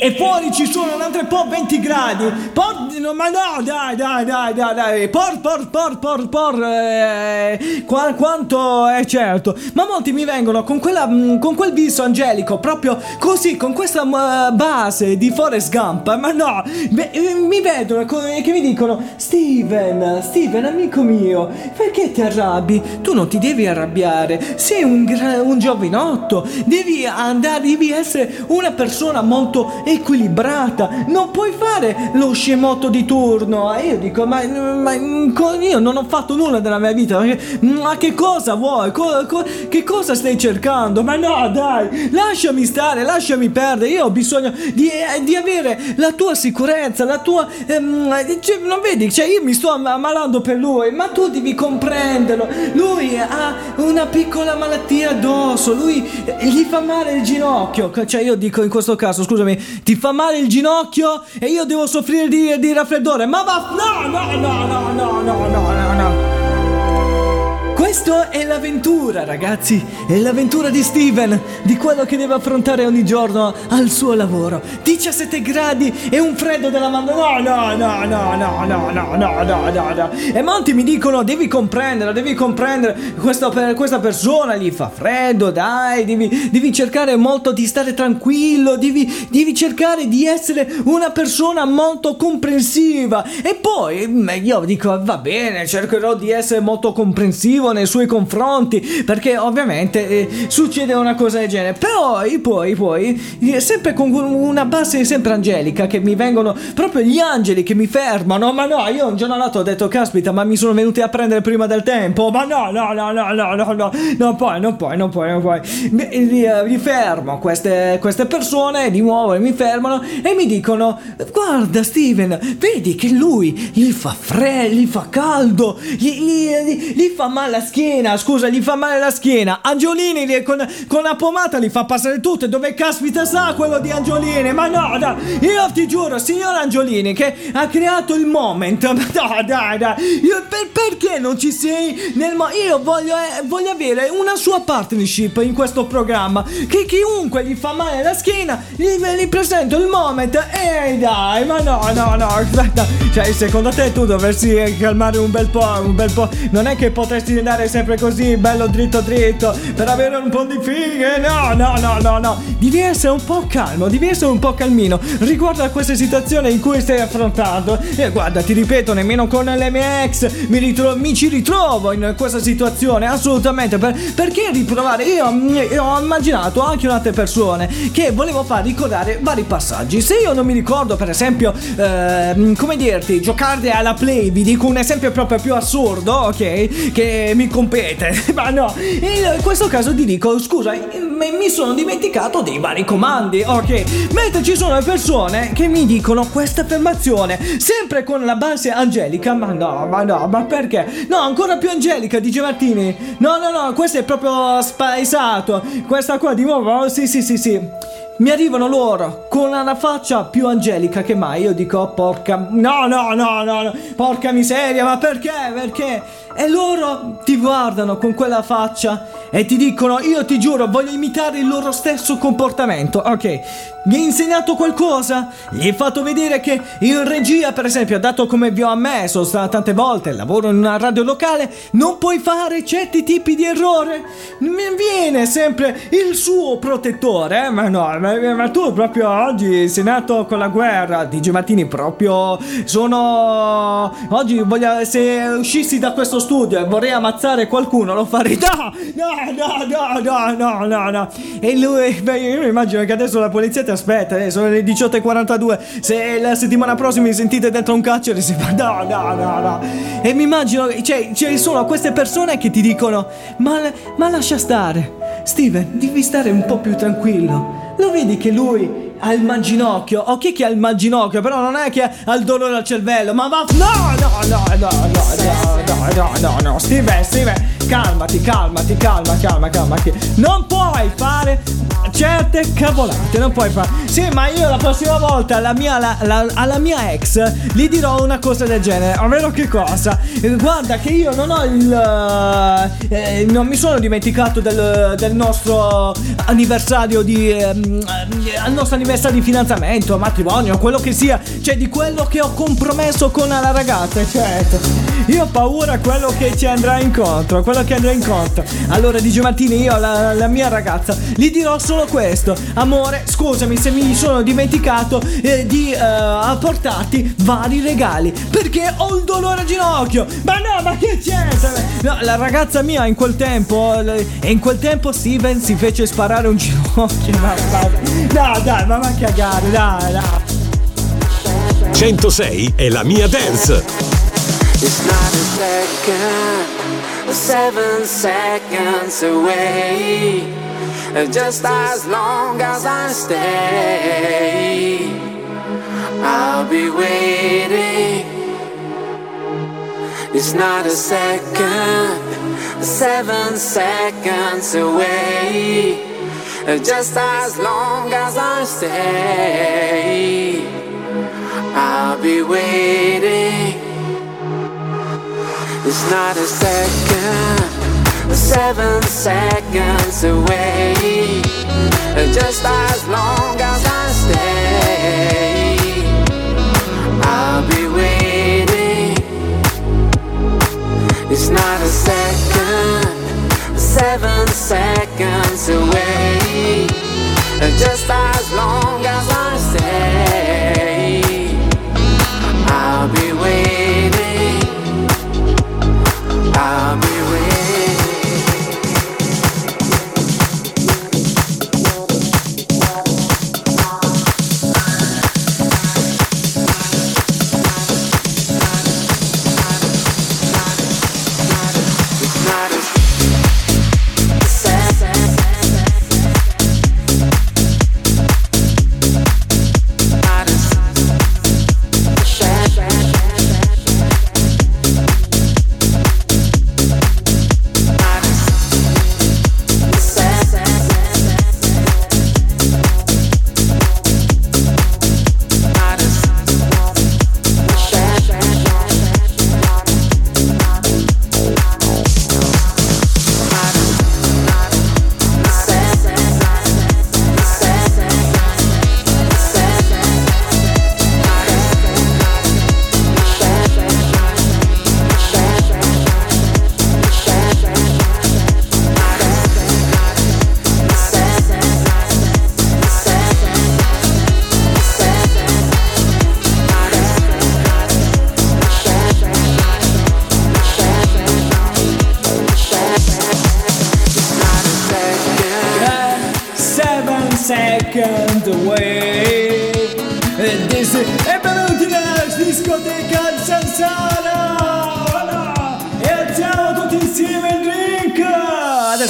e fuori ci sono un altro po' 20 gradi, por- ma no, dai, dai, dai, dai, dai, por, por, por, por, por, eh, qua- quanto è certo, ma molti mi vengono con quella, mm, con quel viso angelico, proprio così, con questa mm, base di Forrest Gump, ma no, eh, mi vedono co- che mi dicono, Steven, Steven, amico mio, perché ti arrabbi? Tu non ti devi arrabbiare, sei un, un giovinotto, devi andare, devi essere una persona molto equilibrata, non puoi fare lo scemotto di turno. E io dico, ma, ma co- io non ho fatto nulla della mia vita, ma che- cosa vuoi? Co- co- che cosa stai cercando? Ma no, dai, lasciami stare, lasciami perdere, io ho bisogno di, eh, di avere la tua sicurezza, la tua... ehm, cioè, non vedi, cioè io mi sto am- ammalando per lui, ma tu devi comprenderlo. Lui ha una piccola malattia addosso, lui eh, gli fa male il ginocchio. Cioè io dico in questo caso, scusami, ti fa male il ginocchio e io devo soffrire di, di raffreddore. Ma va... No, no, no, no, no, no, no, oh no, no. Questo è l'avventura, ragazzi. È l'avventura di Steven, di quello che deve affrontare ogni giorno al suo lavoro. 17 gradi e un freddo della manda. No, no, no, no, no, no, no, no, no, no, no. E molti mi dicono: devi comprendere, devi comprendere. Questa, questa persona gli fa freddo, dai, devi, devi cercare molto di stare tranquillo, devi, devi cercare di essere una persona molto comprensiva. E poi mm, io dico: va bene, cercherò di essere molto comprensivo nei suoi confronti, perché ovviamente eh, succede una cosa del genere. Poi, poi, poi, eh, sempre con una base sempre angelica, che mi vengono proprio gli angeli che mi fermano. Ma no, io un giorno all'altro ho detto, caspita, ma mi sono venuti a prendere prima del tempo. Ma no, no, no, no, no, no, no, non puoi, non puoi, non puoi, non puoi. Mi, li, eh, li fermo queste, queste persone di nuovo mi fermano e mi dicono, guarda Steven, vedi che lui gli fa freddo, gli fa caldo, gli, gli- gli- gli fa male schiena, scusa, gli fa male la schiena. Angiolini li- con, con la pomata li fa passare tutte. Dove caspita sta quello di Angiolini? Ma no, dai, io ti giuro, signor Angiolini, che ha creato il moment. Ma no, dai, dai. Io- per- perché non ci sei nel mo- Io voglio, eh, voglio avere una sua partnership in questo programma. Che chiunque gli fa male la schiena, gli, gli presento il moment. Ehi, dai, ma no, no, no, aspetta. Cioè, secondo te tu dovresti calmare un bel po', un bel po'. Non è che potresti andare sempre così, bello dritto dritto, per avere un po' di fighe. No, no, no, no, no. Devi essere un po' calmo, devi essere un po' calmino riguardo a questa situazione in cui stai affrontando. E guarda, ti ripeto, nemmeno con le mie ex mi, ritro- mi ci ritrovo in questa situazione, assolutamente. Per- perché riprovare? Io, io ho immaginato anche un'altra persone che volevo far ricordare vari passaggi. Se io non mi ricordo, per esempio, ehm, come dirti, giocare alla play, vi dico un esempio proprio più assurdo, ok? Che mi compete. Ma no, in questo caso ti dico, scusa, mi sono dimenticato dei vari comandi, ok? Mentre ci sono persone che mi dicono questa affermazione, sempre con la base angelica, ma no, ma no, ma perché? No, ancora più angelica, dice Martini. No, no, no, questo è proprio spaesato. Questa qua di nuovo, sì, sì, sì, sì. Mi arrivano loro con una faccia più angelica che mai. Io dico, "Oh, porca. No, no, no, no, no. Porca miseria, ma perché? Perché? E loro ti guardano con quella faccia e ti dicono: Io ti giuro, voglio imitare il loro stesso comportamento. Ok, mi hai insegnato qualcosa? Gli hai fatto vedere che in regia, per esempio, dato come vi ho ammesso tante volte, lavoro in una radio locale, non puoi fare certi tipi di errore. Mi viene sempre il suo protettore, eh? Ma no, ma, ma tu proprio oggi sei nato con la guerra. Digi Martini, proprio sono. Oggi voglio. Se uscissi da questo studio e vorrei ammazzare qualcuno, lo farei. No, no, no, no, no, no, no. E lui, beh, io mi immagino che adesso la polizia ti aspetta. eh, sono le 18.42. Se la settimana prossima mi sentite dentro un carcere, si fa. No, no, no, no. E mi immagino, cioè, ci sono queste persone che ti dicono: Ma, ma lascia stare. Steven, devi stare un po' più tranquillo. Lo vedi che lui ha il manginocchio? Ok che ha il manginocchio, però non è che ha il dolore al cervello, ma va... No, no, no, no, no, no, no, no, no, no, Steven, Steven, calmati, calmati, calma, calma, calma, che non puoi fare certe cavolate, non puoi fare... Sì, ma io la prossima volta alla mia, la- la- alla mia ex gli dirò una cosa del genere, ovvero che cosa? Guarda che io non ho il... eh, non mi sono dimenticato del, del nostro anniversario di... eh, al nostro anniversario di fidanzamento, matrimonio, quello che sia, cioè di quello che ho compromesso con la ragazza, certo. Io ho paura quello che ci andrà incontro, quello che andrà incontro. Allora, Di Martini, io alla la mia ragazza gli dirò solo questo. Amore, scusami se mi sono dimenticato eh, di eh, apportarti vari regali, perché ho il dolore a ginocchio. Ma no, ma che c'è? No, la ragazza mia in quel tempo, e in quel tempo Steven si fece sparare un ginocchio. Ma, ma- no, dai, ma va a cagare, dai, dai. 106 è la mia dance. It's not a second, seven seconds away. Just as long as I stay, I'll be waiting. It's not a second, seven seconds away. Just as long as I stay, I'll be waiting. It's not a second, seven seconds away. Just as long as I stay, I'll be waiting. It's not a second, seven seconds away. Just as long as I stay, I'll be waiting. I'll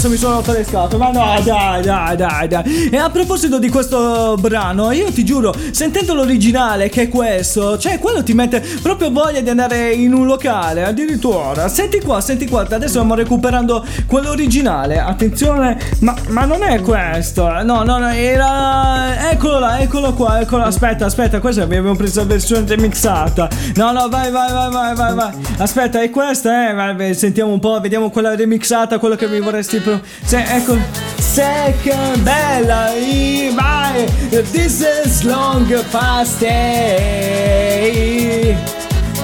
Adesso mi sono rotto le scatole, ma no, dai, dai, dai, dai. E a proposito di questo brano, io ti giuro, sentendo l'originale che è questo, cioè quello ti mette proprio voglia di andare in un locale, addirittura. Senti qua, senti qua, adesso stiamo recuperando quello originale. Attenzione, ma, ma non è questo. No, no, no, era. Eccolo là, eccolo qua, eccolo. Aspetta, aspetta, questa abbiamo preso la versione remixata. No, no, vai, vai, vai, vai, vai. Aspetta, è questa, eh? Vai, sentiamo un po', vediamo quella remixata, quello che mi vorresti. Pro... Se, ecco. Second bella, i- vai. This is long past day.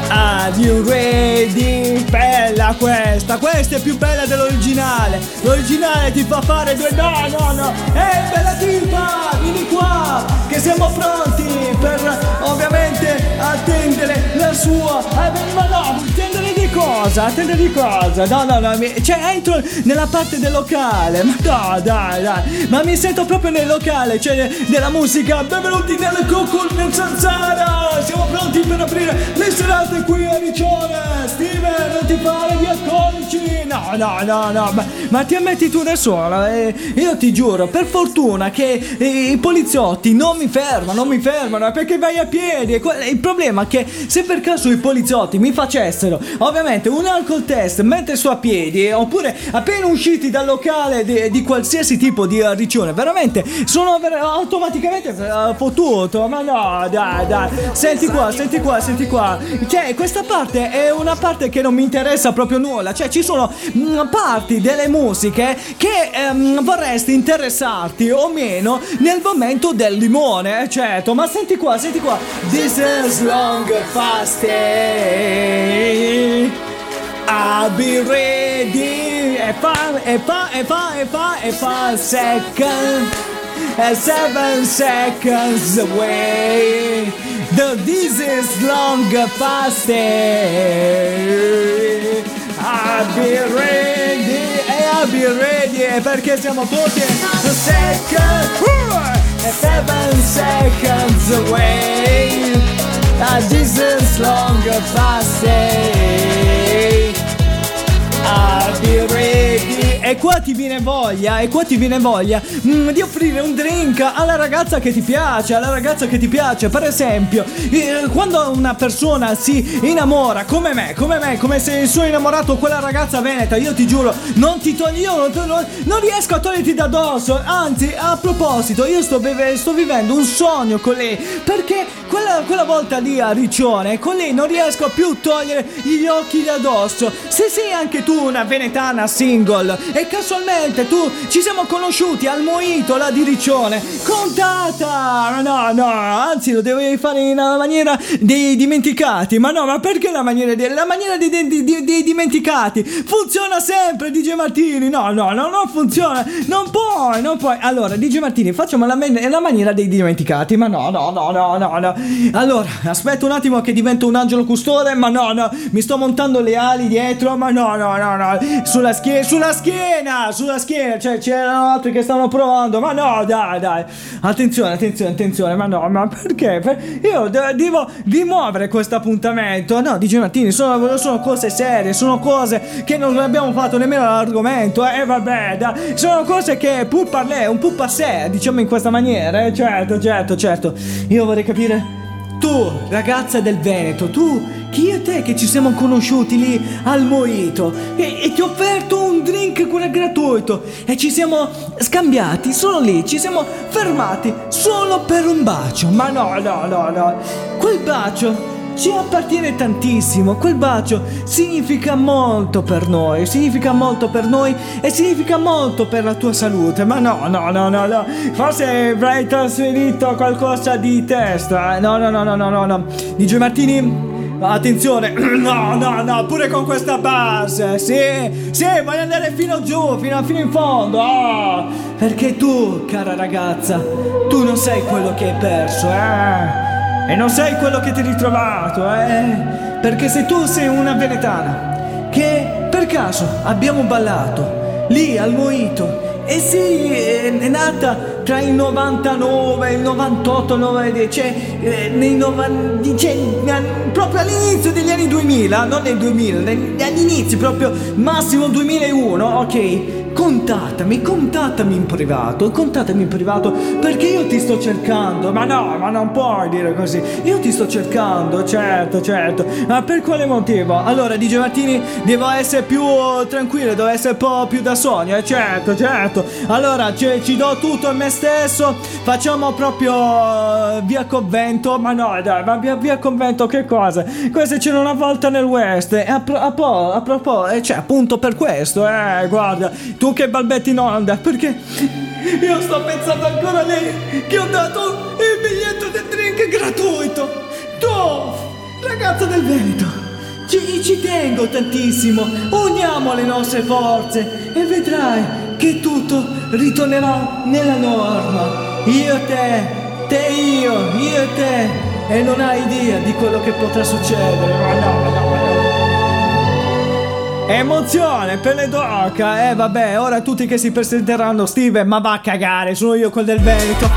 Are you ready? Bella questa, questa è più bella dell'originale. L'originale ti fa fare due. No, no, no. Ehi, bella tipa, vieni qua, che siamo pronti per ovviamente attendere la sua. Eh, ma no, attendere cosa? Attendere di cosa? No, no, no. mi- Cioè, entro nella parte del locale. Ma no, dai, dai. Ma mi sento proprio nel locale, cioè della musica. Benvenuti nel Cucul nel Zanzara. Siamo pronti per aprire le serate qui a Riccione. Steven, non ti fare gli alcolici. No, no, no, no. Ma, ma ti ammetti tu da sola. eh? io ti giuro, per fortuna che eh, i poliziotti non mi fermano, non mi fermano, perché vai a piedi. Il problema è che se per caso i poliziotti mi facessero ovviamente un alcol test mentre sto a piedi, oppure appena usciti dal locale di, di qualsiasi tipo di riccione, veramente sono ver- automaticamente eh, fottuto. Ma no, dai, dai. Senti qua, senti qua, senti qua. Cioè, questa parte è una parte che non mi interessa proprio nulla. Cioè, ci sono mm, parti delle musiche che ehm, vorresti interessarti o meno nel momento del limone, certo. Ma senti qua, senti qua. This is long fast day. I'll be ready. E fa, e fa, e fa, e fa, e fa second. And seven seconds away. The this is long past day. I'll be ready. E I'll be ready. Perché siamo tutti the second. And seven seconds away. Uh, this is long past day. I'll be. E qua ti viene voglia, e qua ti viene voglia mm, di offrire un drink alla ragazza che ti piace, alla ragazza che ti piace. Per esempio, eh, quando una persona si innamora, come me, come me, come se sono innamorato quella ragazza veneta, io ti giuro, non ti toglio, io non, non- non riesco a toglierti da dosso. Anzi, a proposito, io sto, beve- sto vivendo un sogno con lei, perché quella, quella volta lì a Riccione, con lei non riesco più a togliere gli occhi da dosso. Se sei anche tu una venetana single e casualmente tu ci siamo conosciuti al Moito là di Riccione, contata! No, no, anzi lo devi fare in maniera dei dimenticati. Ma no, ma perché la maniera dei, la maniera dei, dei- dei- dei dimenticati? Funziona sempre, DJ Martini. No, no, no, non funziona. Non puoi, non puoi. Allora, DJ Martini, facciamo la, men- la maniera dei dimenticati. Ma no, no, no, no, no, no. Allora, aspetta un attimo che divento un angelo custode. Ma no, no, mi sto montando le ali dietro. Ma no, no, no, no. Sulla schiena, sulla schiena, sulla schiena. Cioè, c'erano altri che stavano provando. Ma no, dai, dai. Attenzione, attenzione, attenzione. Ma no, ma perché? Per- Io de- devo rimuovere questo appuntamento. No, DJ Martini, sono, sono cose serie, sono cose che non abbiamo fatto nemmeno l'argomento. E eh, vabbè, dai. Sono cose che pur parlè, un po' passé, diciamo in questa maniera. Eh? Certo, certo, certo. Io vorrei capire. Tu, ragazza del Veneto, tu, chi e te che ci siamo conosciuti lì al Moito e, e ti ho offerto un drink gratuito e ci siamo scambiati solo lì, ci siamo fermati solo per un bacio. Ma no, no, no, no. Quel bacio ci appartiene tantissimo, quel bacio significa molto per noi, significa molto per noi e significa molto per la tua salute, ma no, no, no, no, no, forse avrai trasferito qualcosa di testa, eh? no, no, no, no, no, no, no, DJ Martini... Attenzione, no, no, no, pure con questa base, sì, sì, voglio andare fino giù, fino, fino in fondo, ah, perché tu, cara ragazza, tu non sei quello che hai perso, eh. E non sei quello che ti hai ritrovato, eh? Perché se tu sei una venetana che per caso abbiamo ballato lì al Moito eh sì, è nata tra il 99 e il 98, 90, cioè, eh, nei 90, cioè, eh, proprio all'inizio degli anni 2000, non nel 2000, negli- agli inizi, proprio massimo 2001, ok? Contattami, contattami in privato, contattami in privato perché io ti sto cercando. Ma no, ma non puoi dire così. Io ti sto cercando, certo, certo. Ma per quale motivo? Allora, DJ Martini, devo essere più tranquillo, devo essere un po' più da sogno, eh? certo, certo. Allora, ci, ci do tutto a me stesso. Facciamo proprio eh, via convento. Ma no, dai, ma via, via convento che cosa? Queste c'era una volta nel West. A, pro- a, po- a proposito, eh, cioè, appunto per questo, eh, guarda, tu che balbetti in onda, perché io sto pensando ancora a lei che ho dato il biglietto del drink gratuito. Tu, ragazza del Veneto, ci, ci tengo tantissimo. Uniamo le nostre forze e vedrai che tutto ritornerà nella norma. Io te, te io, io te. E non hai idea di quello che potrà succedere. No, no, no. Emozione, pelle d'oca, eh vabbè, ora tutti che si presenteranno, Steven, ma va a cagare, sono io quel del Veneto.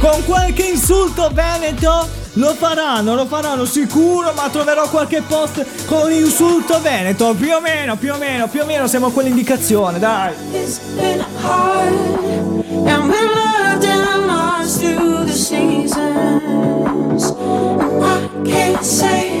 Con qualche insulto veneto lo faranno, lo faranno sicuro, ma troverò qualche post con insulto veneto, più o meno, più o meno, più o meno siamo a quell'indicazione, dai. Through the seasons. I can't say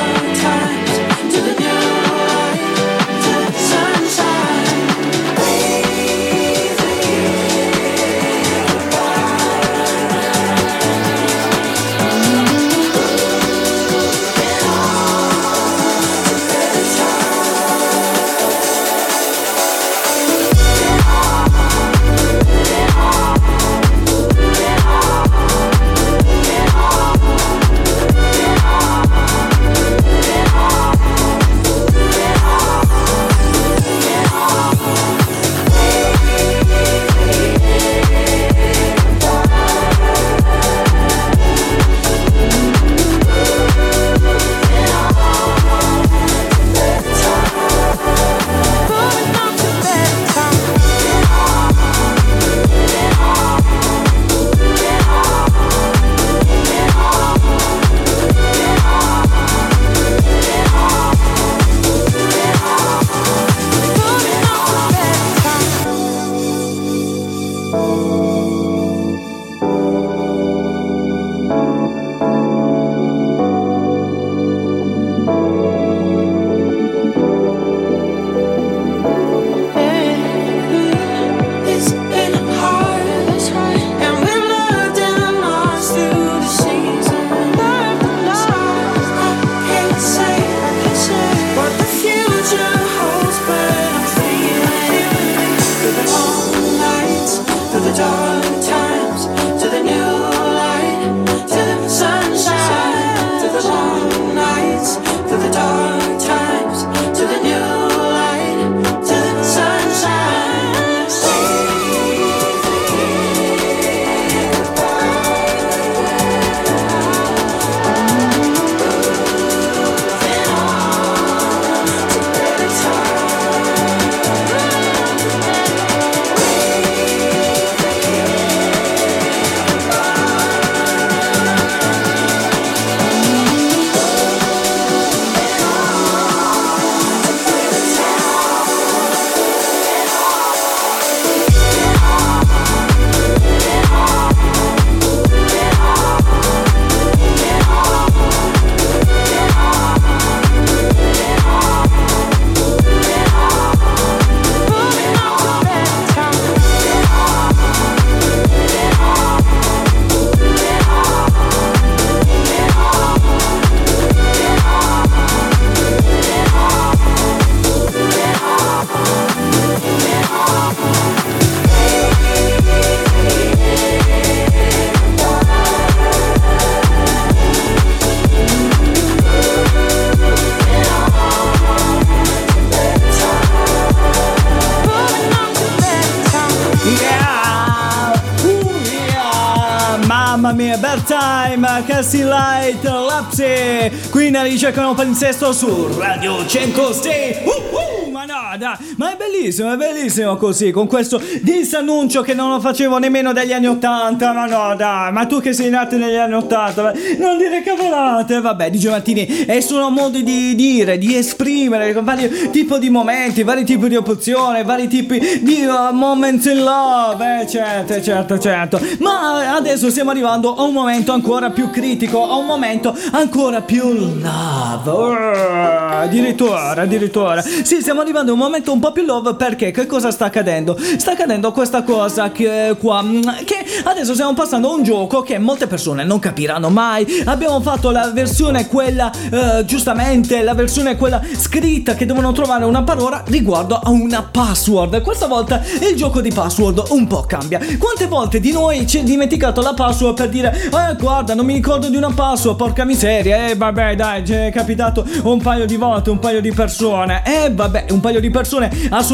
time, Cassie Light, Lapsi. Qui nella ricerca un palinsesto su Radio 106. Uh, uh, ma no, dai, ma è bellissimo, è bellissimo così, con questo disannuncio che non lo facevo nemmeno dagli anni 80. Ma no, dai, ma tu che sei nato negli anni 80, non dire cavolate. Vabbè, DJ Martini, e sono modi di dire, di esprimere vari tipi di momenti, vari tipi di opzione, vari tipi di uh, moments in love. Eh, certo, certo, certo. Ma adesso stiamo arrivando a un momento ancora più critico, a un momento ancora più love. Uh, addirittura, addirittura. Sì, stiamo arrivando a un momento un po' più love perché che cosa sta accadendo? Sta accadendo questa cosa che qua mm, che adesso stiamo passando a un gioco che molte persone non capiranno mai. Abbiamo fatto la versione quella eh, giustamente, la versione quella scritta che devono trovare una parola riguardo a una password. Questa volta il gioco di password un po' cambia. Quante volte di noi ci è dimenticato la password per dire "Eh, guarda, non mi ricordo di una password, porca miseria". Eh, vabbè, dai, ci è capitato un paio di volte, un paio di persone. Eh, vabbè, un paio di persone assolutamente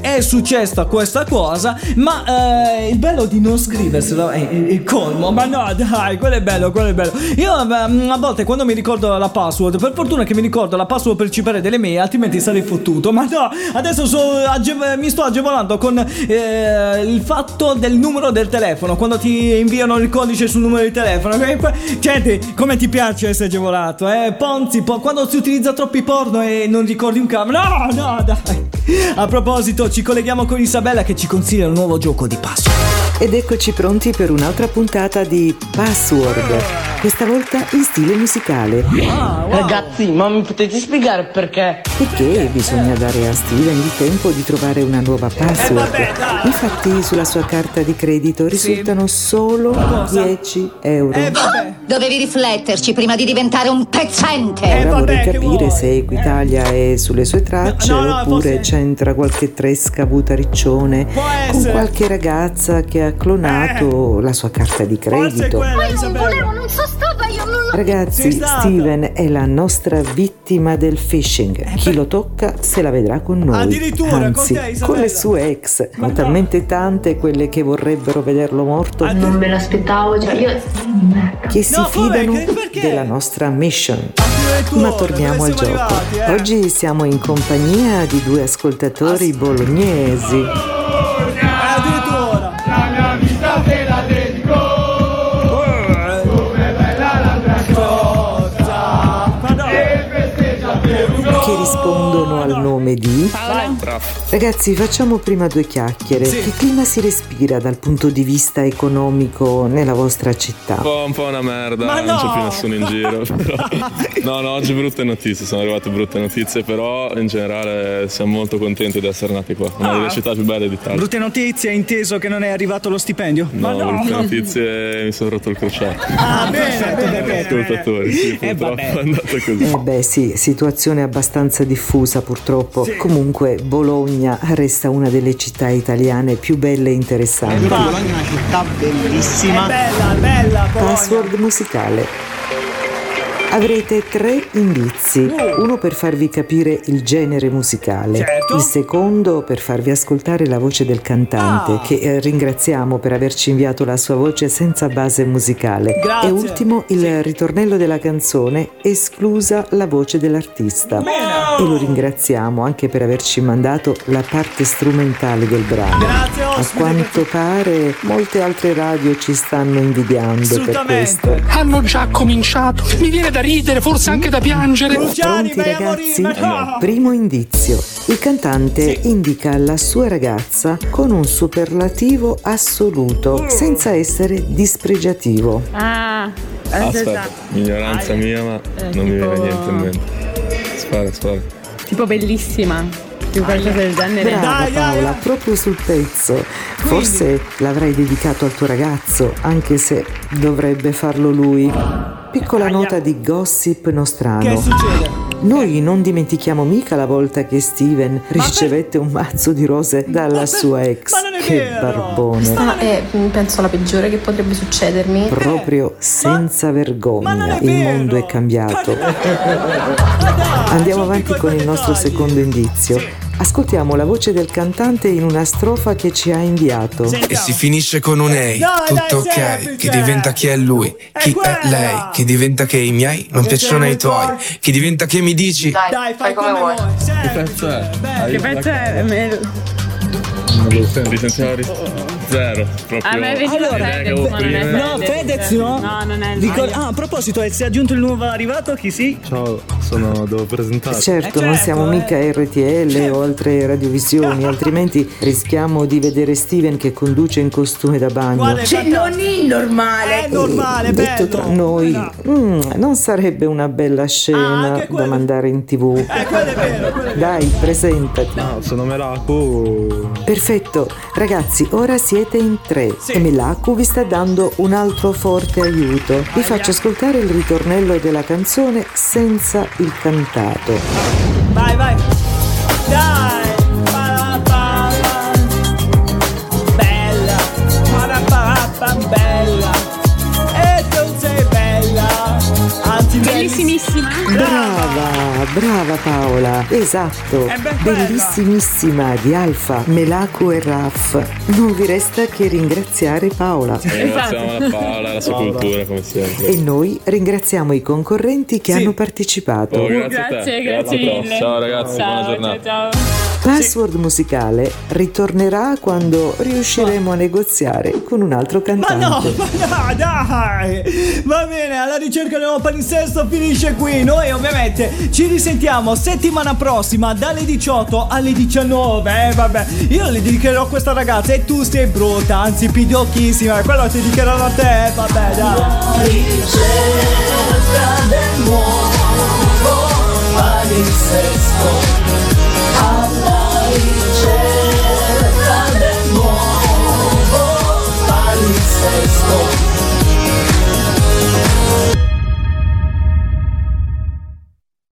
è successa questa cosa, ma eh, il bello di non scriverselo è il, colmo. Ma no, dai, quello è bello, quello è bello. Io ehm, a volte quando mi ricordo la password, per fortuna che mi ricordo la password per cipare delle mail, altrimenti sarei fottuto. Ma no, adesso so- age- mi sto agevolando con eh, il fatto del numero del telefono, quando ti inviano il codice sul numero di telefono. Senti, come ti piace essere agevolato, eh? Ponzi, po- quando si utilizza troppi porno e non ricordi un cavolo. No, no, dai. A proposito, ci colleghiamo con Isabella che ci consiglia un nuovo gioco di password. Ed eccoci pronti per un'altra puntata di Password, questa volta in stile musicale. Ragazzi, ma mi potete spiegare perché? Perché bisogna dare a Steven il tempo di trovare una nuova password. Infatti sulla sua carta di credito risultano solo 10 euro. Dovevi rifletterci prima di diventare un pezzente. Ora vorrei capire se Equitalia è sulle sue tracce No, no, oppure forse- c'entra qualche tresca butariccione con essere. qualche ragazza che ha clonato la sua carta di credito. volevo, non so stata, io non l'ho Ragazzi, stata. Steven è la nostra vittima del phishing. Chi lo tocca se la vedrà con noi. Addirittura, con Anzi, te, Isabella. con le sue ex. Sono talmente tante quelle che vorrebbero vederlo morto. Non me l'aspettavo, cioè io. Che si No, fidano perché? della nostra mission. Ma torniamo al gioco. arrivati, eh? Oggi siamo in compagnia di due ascoltatori bolognesi. Di Ragazzi, facciamo prima due chiacchiere. Sì. Che clima si respira dal punto di vista economico nella vostra città? Un po', un po' una merda, Ma non c'è no! più nessuno in giro. però- No, no, oggi brutte notizie, sono arrivate brutte notizie, però in generale siamo molto contenti di essere nati qua, una delle Ah. città più belle d'Italia. Brutte notizie, inteso che non è arrivato lo stipendio? No, brutte notizie, mi sono rotto il crociato. Ah, bene, bene, bene. Ascoltatori, sì, Eh, purtroppo vabbè. è andata così. Eh beh sì, situazione abbastanza diffusa purtroppo. Sì. Comunque Bologna resta una delle città italiane più belle e interessanti. Bologna è una città bellissima. È bella, bella, Bologna. Password musicale. Avrete tre indizi. Uno per farvi capire il genere musicale, Certo. il secondo per farvi ascoltare la voce del cantante, Ah. che eh, ringraziamo per averci inviato la sua voce senza base musicale. Grazie. E ultimo il ritornello della canzone, esclusa la voce dell'artista. E lo ringraziamo anche per averci mandato la parte strumentale del brano. Grazie, A quanto pare molte altre radio ci stanno invidiando per questo. Hanno già cominciato. Mi viene da ridere, forse anche da piangere. Pronti ragazzi? Primo indizio. Il cantante indica la sua ragazza con un superlativo assoluto, senza essere dispregiativo. Ah, Aspetta, ignoranza mia, ma non mi viene niente in mente. Spara, spara. Tipo bellissima. Più qualcosa del genere. Brava Paola, proprio sul pezzo. Forse l'avrai dedicato al tuo ragazzo, anche se dovrebbe farlo lui. Piccola nota di gossip nostrano. Che succede? Noi non dimentichiamo mica la volta che Steven ricevette un mazzo di rose dalla sua ex. Che barbone. Questa è mm, penso la peggiore che potrebbe succedermi. Proprio senza vergogna, il mondo è cambiato. Andiamo avanti con il nostro secondo indizio. Ascoltiamo la voce del cantante in una strofa che ci ha inviato. E si finisce con un ehi, Dai, tutto dai, ok, semplice. che diventa chi è lui, chi è lei, che diventa che i miei non piacciono ai tuoi, che diventa che mi dici Dai, fai come vuoi. Che pezzo è? Che pezzo è? Non lo sento, licenziatori? Zero. Proprio. A me vedi Allora, avevo ma non è. No, Fedez no? No, non è il Ricor- ah, a proposito, eh, si è aggiunto il nuovo arrivato, chi sì? Ciao, sono, devo presentare. Certo, non siamo mica RTL o altre radiovisioni, altrimenti rischiamo di vedere Steven che conduce in costume da bagno. Cioè, non è normale. È normale, Detto bello. tra noi, mm, non sarebbe una bella scena da mandare in tv. Dai, presentati. No, sono Melaku. Perfetto, ragazzi, ora siete in tre e Melaku vi sta dando un altro forte aiuto. Vi faccio ascoltare il ritornello della canzone senza il cantato. Vai, vai. Dai. Brava, Paola, esatto, bellissimissima di Alfa, Melaku e Raf. Non vi resta che ringraziare Paola. Ringraziamo la Paola e la sua cultura, come sempre. E noi ringraziamo i concorrenti che hanno partecipato. Oh, grazie. Grazie, grazie prossima. mille. Ciao ragazzi, Ciao, buona giornata. Ciao, ciao. Password sì. musicale ritornerà quando riusciremo ma... a negoziare con un altro cantante. Ma no, ma no, dai! Va bene, alla ricerca del nuovo palinsesto finisce qui. Noi ovviamente ci risentiamo settimana prossima dalle 18 alle 19. Eh, vabbè, io le dedicherò questa ragazza e tu sei brutta, anzi pidocchissima. Quello ti dedicherò a te, eh, vabbè, dai. La ricerca del nuovo palinsesto Let's go.